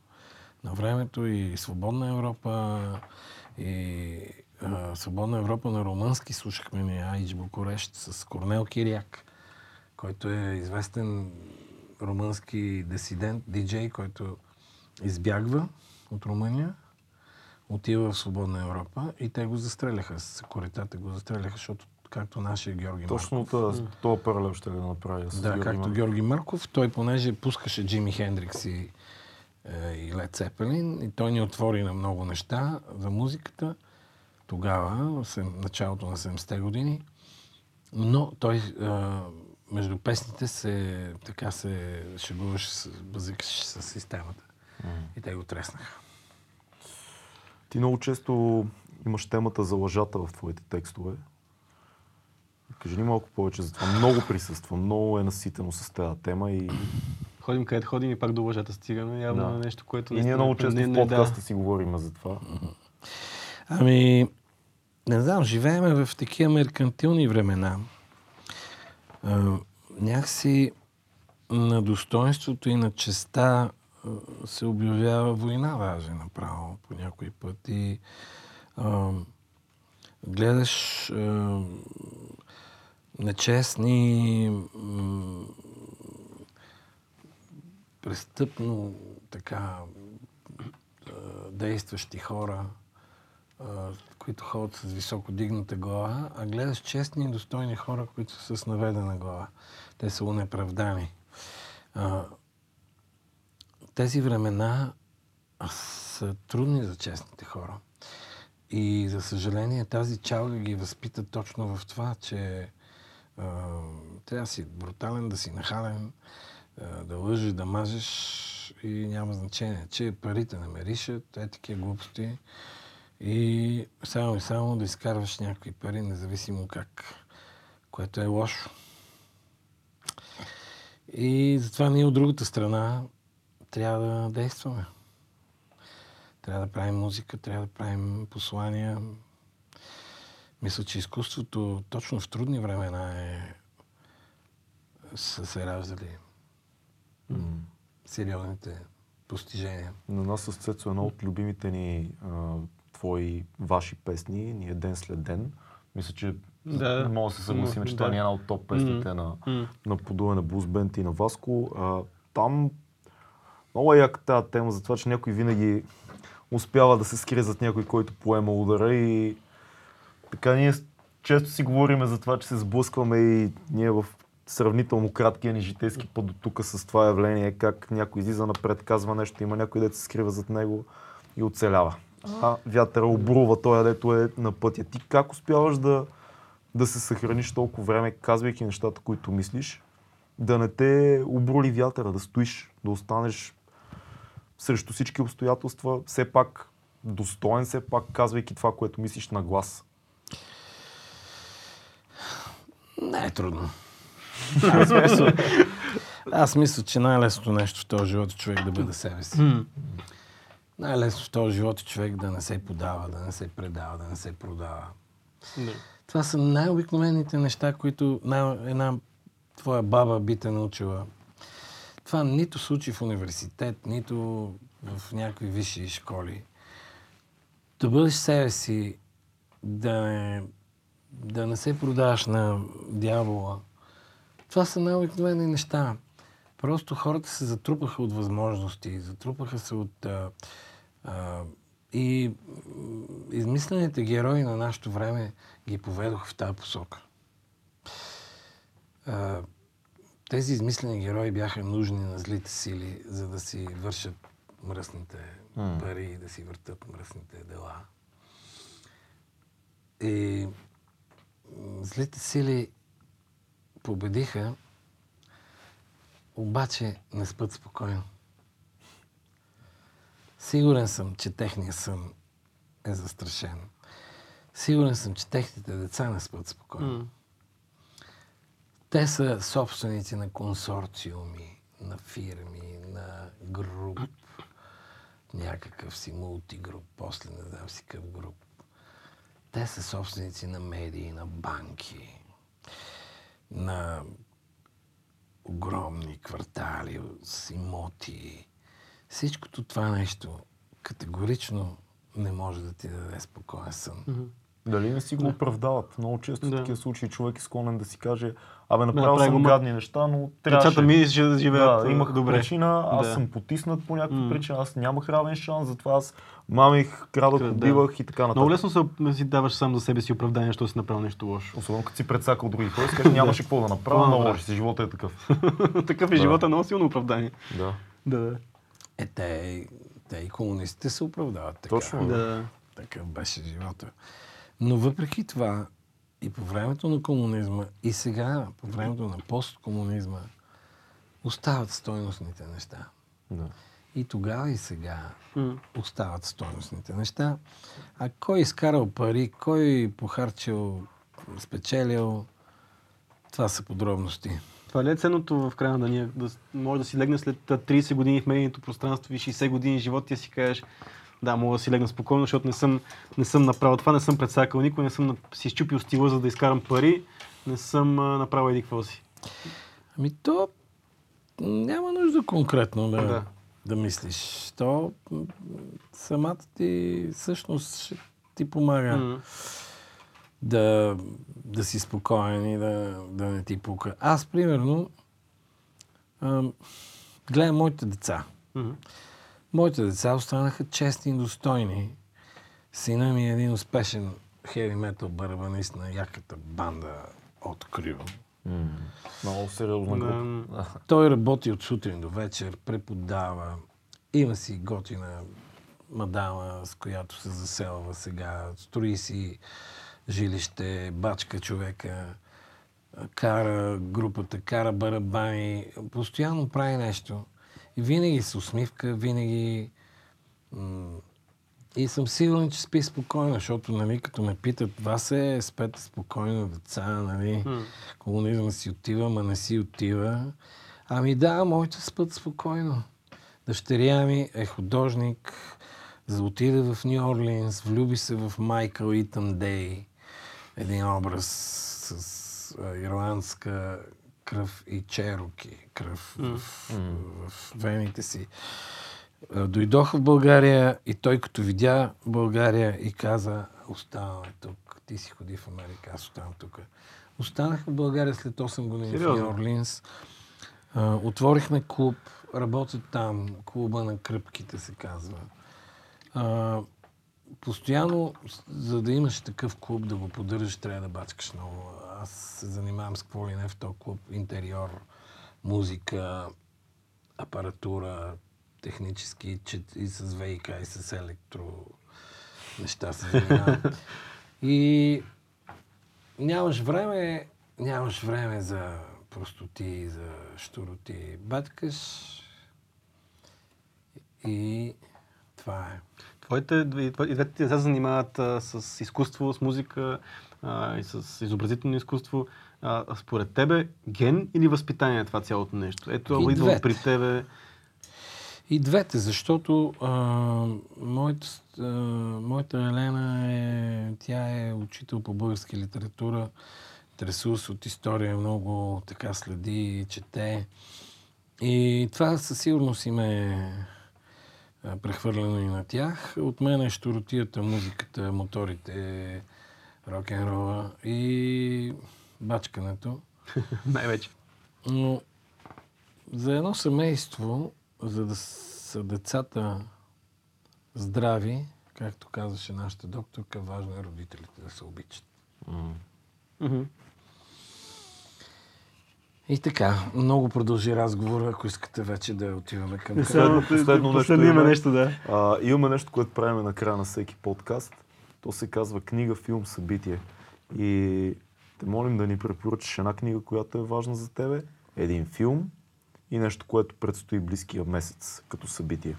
C: на времето и Свободна Европа, и а, Свободна Европа на румънски слушахме ни Айч Букурещ с Корнел Киряк, който е известен румънски дисидент, диджей, който избягва от Румъния, отива в Свободна Европа и те го застреляха. С коритата го застреляха, защото както нашия Георги
B: Точно
C: Марков.
B: това, това паралел ще да направя. С
C: Да,
B: Георги
C: както
B: Марков.
C: Георги Марков, той понеже пускаше Джими Хендрикс и, е, и Лед Цепелин и той ни отвори на много неща за музиката тогава, в началото на 70-те години. Но той е, между песните се, така се шегуваше, с- базикаше с системата. И те го треснаха.
B: Ти много често имаш темата за лъжата в твоите текстове. Кажи ни малко повече за това. Много присъства, много е наситено с тази тема и,
A: Ходим където ходим и пак до лъжата стигаме. Явно
B: Да.
A: да. нещо, което...
B: и ние много често
A: не-
B: в подкаста си говорим за това.
C: Ами, не знам, живееме в такива меркантилни времена. А, някакси на достоинството и на честа се обявява война даже направо по някой път. И а, гледаш а, нечестни, м, престъпно така а, действащи хора, а, които ходят с високо дигната глава, а гледаш честни и достойни хора, които са с наведена глава. Те са унеправдани. А, тези времена са трудни за честните хора. И за съжаление тази чалга ги възпита точно в това, че а, трябва да си брутален, да си нахален, а, да лъжеш, да мажеш и няма значение, че парите не меришат, е такива глупости. И само и само да изкарваш някакви пари, независимо как, което е лошо. И затова ние от другата страна трябва да действаме. Трябва да правим музика, трябва да правим послания. Мисля, че изкуството точно в трудни времена е са се раждали сериозните постижения.
B: На нас с Цецо една от любимите ни а, твои, ваши песни ни е Ден след ден. Мисля, че
A: Да.
B: мога да се съгласим, че това ни е една от топ песните на,
A: М.
B: на Подуе на Бус Бенд и на Васко. А, там много е яка тази тема за това, че някой винаги успява да се скрие зад някой, който поема удара и така ние често си говорим за това, че се сблъскваме и ние в сравнително краткия ни житейски път до тук с това явление, как някой излиза напред, казва нещо, има някой, дето се скрива зад него и оцелява. А вятъра обрува той, дето е на пътя. Ти как успяваш да, да се съхраниш толкова време, казвайки нещата, които мислиш, да не те обрули вятъра, да стоиш, да останеш срещу всички обстоятелства, все пак достоен, все пак казвайки това, което мислиш на глас.
C: Не е трудно. Аз мисля, аз мисля, че най-лесното нещо в този живот е човек да бъде себе си. Най-лесно в този живот е човек да не се подава, да не се предава, да не се продава.
A: Да.
C: Това са най-обикновените неща, които най- една твоя баба би те научила. Това нито се учи в университет, нито в някакви висши школи. Да бъдеш себе си, да не, да не се продаваш на дявола. Това са най-обикновени неща. Просто хората се затрупаха от възможности, затрупаха се от... А, а, и измислените герои на нашето време ги поведоха в тази посока. А, тези измислени герои бяха нужни на злите сили, за да си вършат мръсните
B: М.
C: пари и да си въртат мръсните дела. И злите сили победиха, обаче не спът спокойно. Сигурен съм, че техният сън е застрашен. Сигурен съм, че техните деца не спят спокойно.
A: М.
C: Те са собственици на консорциуми, на фирми, на груп, някакъв си мултигруп, после не знам си какъв груп. Те са собственици на медии, на банки, на огромни квартали с имоти. Всичкото това нещо категорично не може да ти даде спокоен сън.
A: Мгм.
B: Дали не си го
A: Да.
B: оправдават? Много често
A: Да.
B: в такива случаи човек е склонен да си каже, абе, направил
A: направи
B: съм
A: ма-
B: гадни неща, но трябваше.
A: Децата ми ще да живеят
B: да, имах
A: добре.
B: причина, аз
A: Да.
B: съм потиснат по някаква
A: М.
B: причина, аз нямах равен шанс, затова аз мамих, крадах,
A: Да.
B: убивах и така нататък.
A: Много лесно се, си даваш сам за себе си оправдание, що си направил нещо лошо.
B: Особено като си предсакал други хора, кажеш, нямаше какво да направя,
A: да
B: много
A: направя?
B: лошо си, живота е такъв.
A: Такъв е
B: Да.
A: живота, много силно оправдание.
B: да.
A: Да, да.
C: Е, те, те и комунистите се оправдават така.
B: Точно.
A: да.
C: Такъв беше живота. Но въпреки това, и по времето на комунизма, и сега, по времето на посткомунизма, остават стойностните неща.
B: да.
C: И тогава, и сега
A: М.
C: остават стойностните неща. А кой изкарал пари, кой похарчил, спечелил, това са подробности.
A: Това ли е ценното в края на деня? Да, може да си легне след а, 30 години в медийното пространство и 60 години живот и си кажеш да, мога да си легна спокойно, защото не съм, не съм направил това, не съм предсакал никой, не съм си изчупил стила, за да изкарам пари, не съм а, направил еди какво си.
C: Ами то няма нужда конкретно да,
A: Да.
C: да. мислиш. То самата ти същност ще ти помага
A: М.
C: да, да си спокоен и да, да не ти пука. Аз, примерно, ам, гледам моите деца.
A: М.
C: Моите деца останаха честни и достойни. Сина ми е един успешен хеви метал барабанист на яката банда от Крю.
B: М. Много сериозна
A: Да.
B: група.
C: Той работи от сутрин до вечер, преподава, има си готина мадама, с която се заселва сега, строи си жилище, бачка човека, кара групата, кара барабани, постоянно прави нещо. И винаги с усмивка, винаги... и съм сигурен, че спи спокойно, защото, нали, като ме питат, вас е, спете спокойно, деца, нали,
A: М.
C: комунизъм си отива, ма не си отива. Ами да, моите спът спокойно. Дъщеря ми е художник, отиде в Нью Орлинс, влюби се в Майкъл Итън Дей, един образ с ирландска кръв и чероки кръв в, в вените си. А, Дойдох в България и той като видя България и каза, оставаме тук. Ти си ходи в Америка, аз оставам тук. Останах в България след 8 години в
A: Сериозно?
C: Нью Орлинс. А, отворихме клуб, работя там, клуба на кръпките се казва. А, постоянно, за да имаш такъв клуб, да го поддържаш, трябва да бачкаш много. Аз се занимавам с какво ли не в този клуб. Интериор, музика, апаратура, технически, че и с ВИК, и с електро неща се занимавам. и нямаш време, нямаш време за простоти, за штуроти. Баткаш и това е.
A: Твоите, и двете ти деца занимават а, с изкуство, с музика а, и с изобразително изкуство. А, според тебе, ген или възпитание е това цялото нещо? Ето,
C: И
A: идва
C: двете.
A: при тебе.
C: И двете, защото а, моята, а, моята Елена е, тя е учител по българска литература, интересува се от история, много така следи, чете. И това със сигурност им е прехвърлено и на тях. От мен е щуротията, музиката, моторите, рок-н-рола и бачкането.
A: Най-вече.
C: Но за едно семейство, за да са децата здрави, както казваше нашата докторка, важно е родителите да се обичат. И така, много продължи разговора, ако искате вече да отиваме към.
B: Последно- последно нещо
A: последно има
B: има.
A: нещо, да.
B: А, имаме нещо, което правим на края на всеки подкаст. То се казва книга, филм, събитие. И те молим да ни препоръчаш една книга, която е важна за тебе, един филм и нещо, което предстои близкия месец като събитие.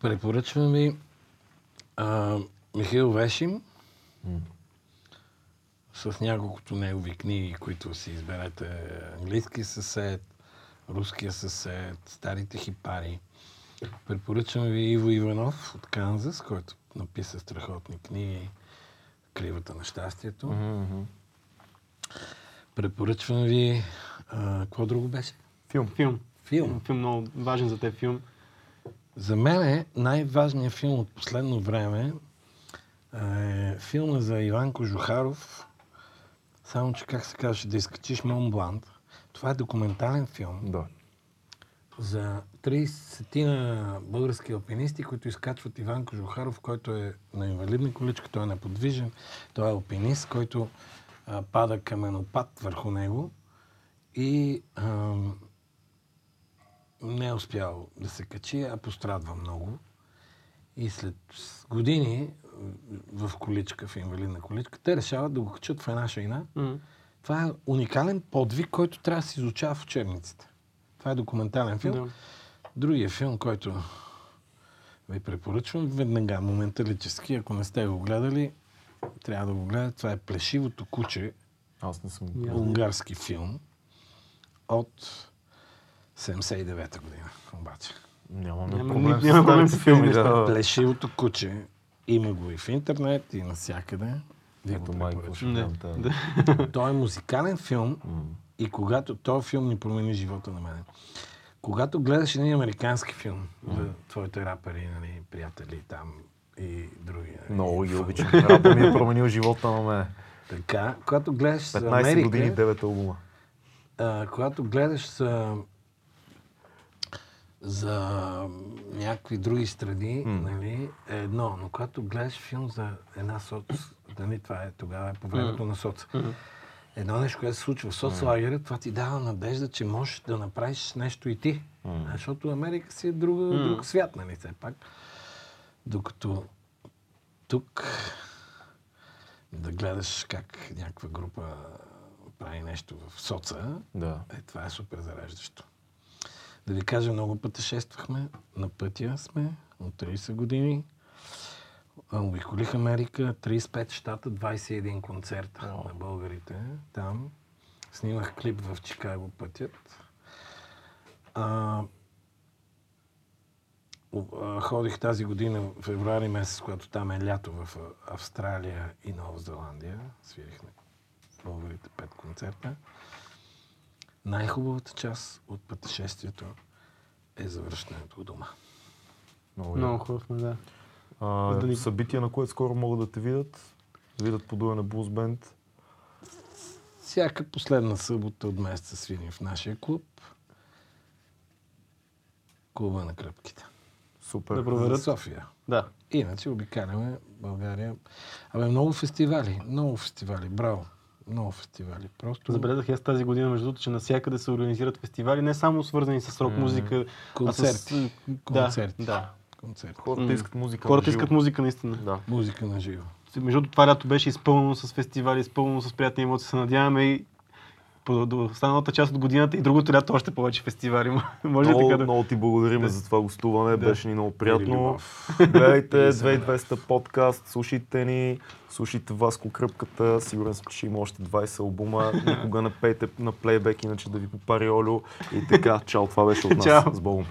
C: Препоръчвам ви а, Михаил Вешим
B: М.
C: с няколкото негови книги, които си изберете. Английски съсед, Руския съсед, Старите хипари. Препоръчвам ви Иво Иванов от Канзас, който написа страхотни книги Кривата на щастието.
B: Мгм.
C: Препоръчвам ви... А, какво друго беше?
A: Филм. Филм.
C: Филм.
A: Филм много важен за теб филм.
C: За мен е най-важният филм от последно време е филма за Иван Кожухаров, само че как се казваше, да изкачиш Мон Бланд. Това е документален филм
B: Да.
C: За 30 на български алпинисти, които изкачват Иван Кожухаров, който е на инвалидна количка, той е неподвижен, той е алпинист, който а, пада каменопад върху него и ам, не е успял да се качи, а пострадва много. И след години в количка, в инвалидна количка, те решават да го качат в една шейна.
A: М.
C: Това е уникален подвиг, който трябва да се изучава в учебниците. Това е документален филм.
A: Да.
C: Другия филм, който ви препоръчвам веднага, моменталически, ако не сте го гледали, трябва да го гледате. Това е Плешивото куче,
B: Аз не съм.
C: Унгарски филм от 79-та година. Обаче.
B: Нямаме
A: Няма-
B: проблем
A: няма проблем с
B: филми. Да.
C: Плешивото куче има го и в интернет, и навсякъде. Ви го
B: Ето майко.
A: Да.
B: тази.
C: Той е музикален филм,
B: М.
C: И когато този филм ни промени живота на мен. Когато гледаш един американски филм за твоите рапери, нали, приятели там и други. Нали,
B: Много ги обичам. Рапа ми е променил живота на мен.
C: Така, когато гледаш за
B: 15
C: Америка,
B: години, 9 албума.
C: а, когато гледаш за, за някакви други страни,
B: М.
C: нали, е едно. Но когато гледаш филм за една соц, нали, това е тогава е по времето на соц. Едно нещо, което се случва в соцлагера, това ти дава надежда, че можеш да направиш нещо и ти.
B: М.
C: Защото Америка си е друга, друг свят, нали, все пак. Докато тук да гледаш как някаква група прави нещо в соца,
B: Да.
C: е, това е супер зареждащо. Да ви кажа, много пътешествахме. На пътя сме от 30 години. А, Обиколих Америка, 35 щата, 21 концерта на българите там. Снимах клип в Чикаго пътят. А, ходих тази година в февруари месец, когато там е лято в Австралия и Нова Зеландия. Свирихме българите пет концерта. Най-хубавата част от пътешествието е завръщането у дома.
B: Много,
A: Много хубаво, да.
B: А,
A: да ни-
B: Събития, на което скоро могат да те видят. Видят подуя на Blues Band.
C: Всяка последна събота от месеца свирим в нашия клуб. Клуба на кръпките.
B: Супер.
A: Да проверят.
C: София.
A: Да.
C: Иначе обикаляме България. Абе, много фестивали. Много фестивали. Браво. Много фестивали. Просто
A: Забелязах аз тази година, между другото, че навсякъде се организират фестивали, не само свързани с рок музика,
C: концерти.
A: а с...
C: Концерти.
A: Да, да.
C: Концерти.
B: Хората искат музика.
A: Хората
B: на живо.
A: искат музика, наистина.
B: Да.
C: Музика на живо.
A: Между това лято беше изпълнено с фестивали, изпълнено с приятни емоции. Се надяваме и до останалата част от годината и другото лято още повече фестивали. Може
B: Много,
A: така да...
B: много ти благодарим
A: Да.
B: за това гостуване.
A: Да.
B: Беше ни много приятно. Гледайте
C: Или събрание.
B: 2200 подкаст, слушайте ни, слушайте Васко Кръпката. Сигурен съм, че има още 20 албума. Никога не пейте на плейбек, иначе да ви попари Олю. И така, чао, това беше от нас.
A: Чао.
B: С Богом.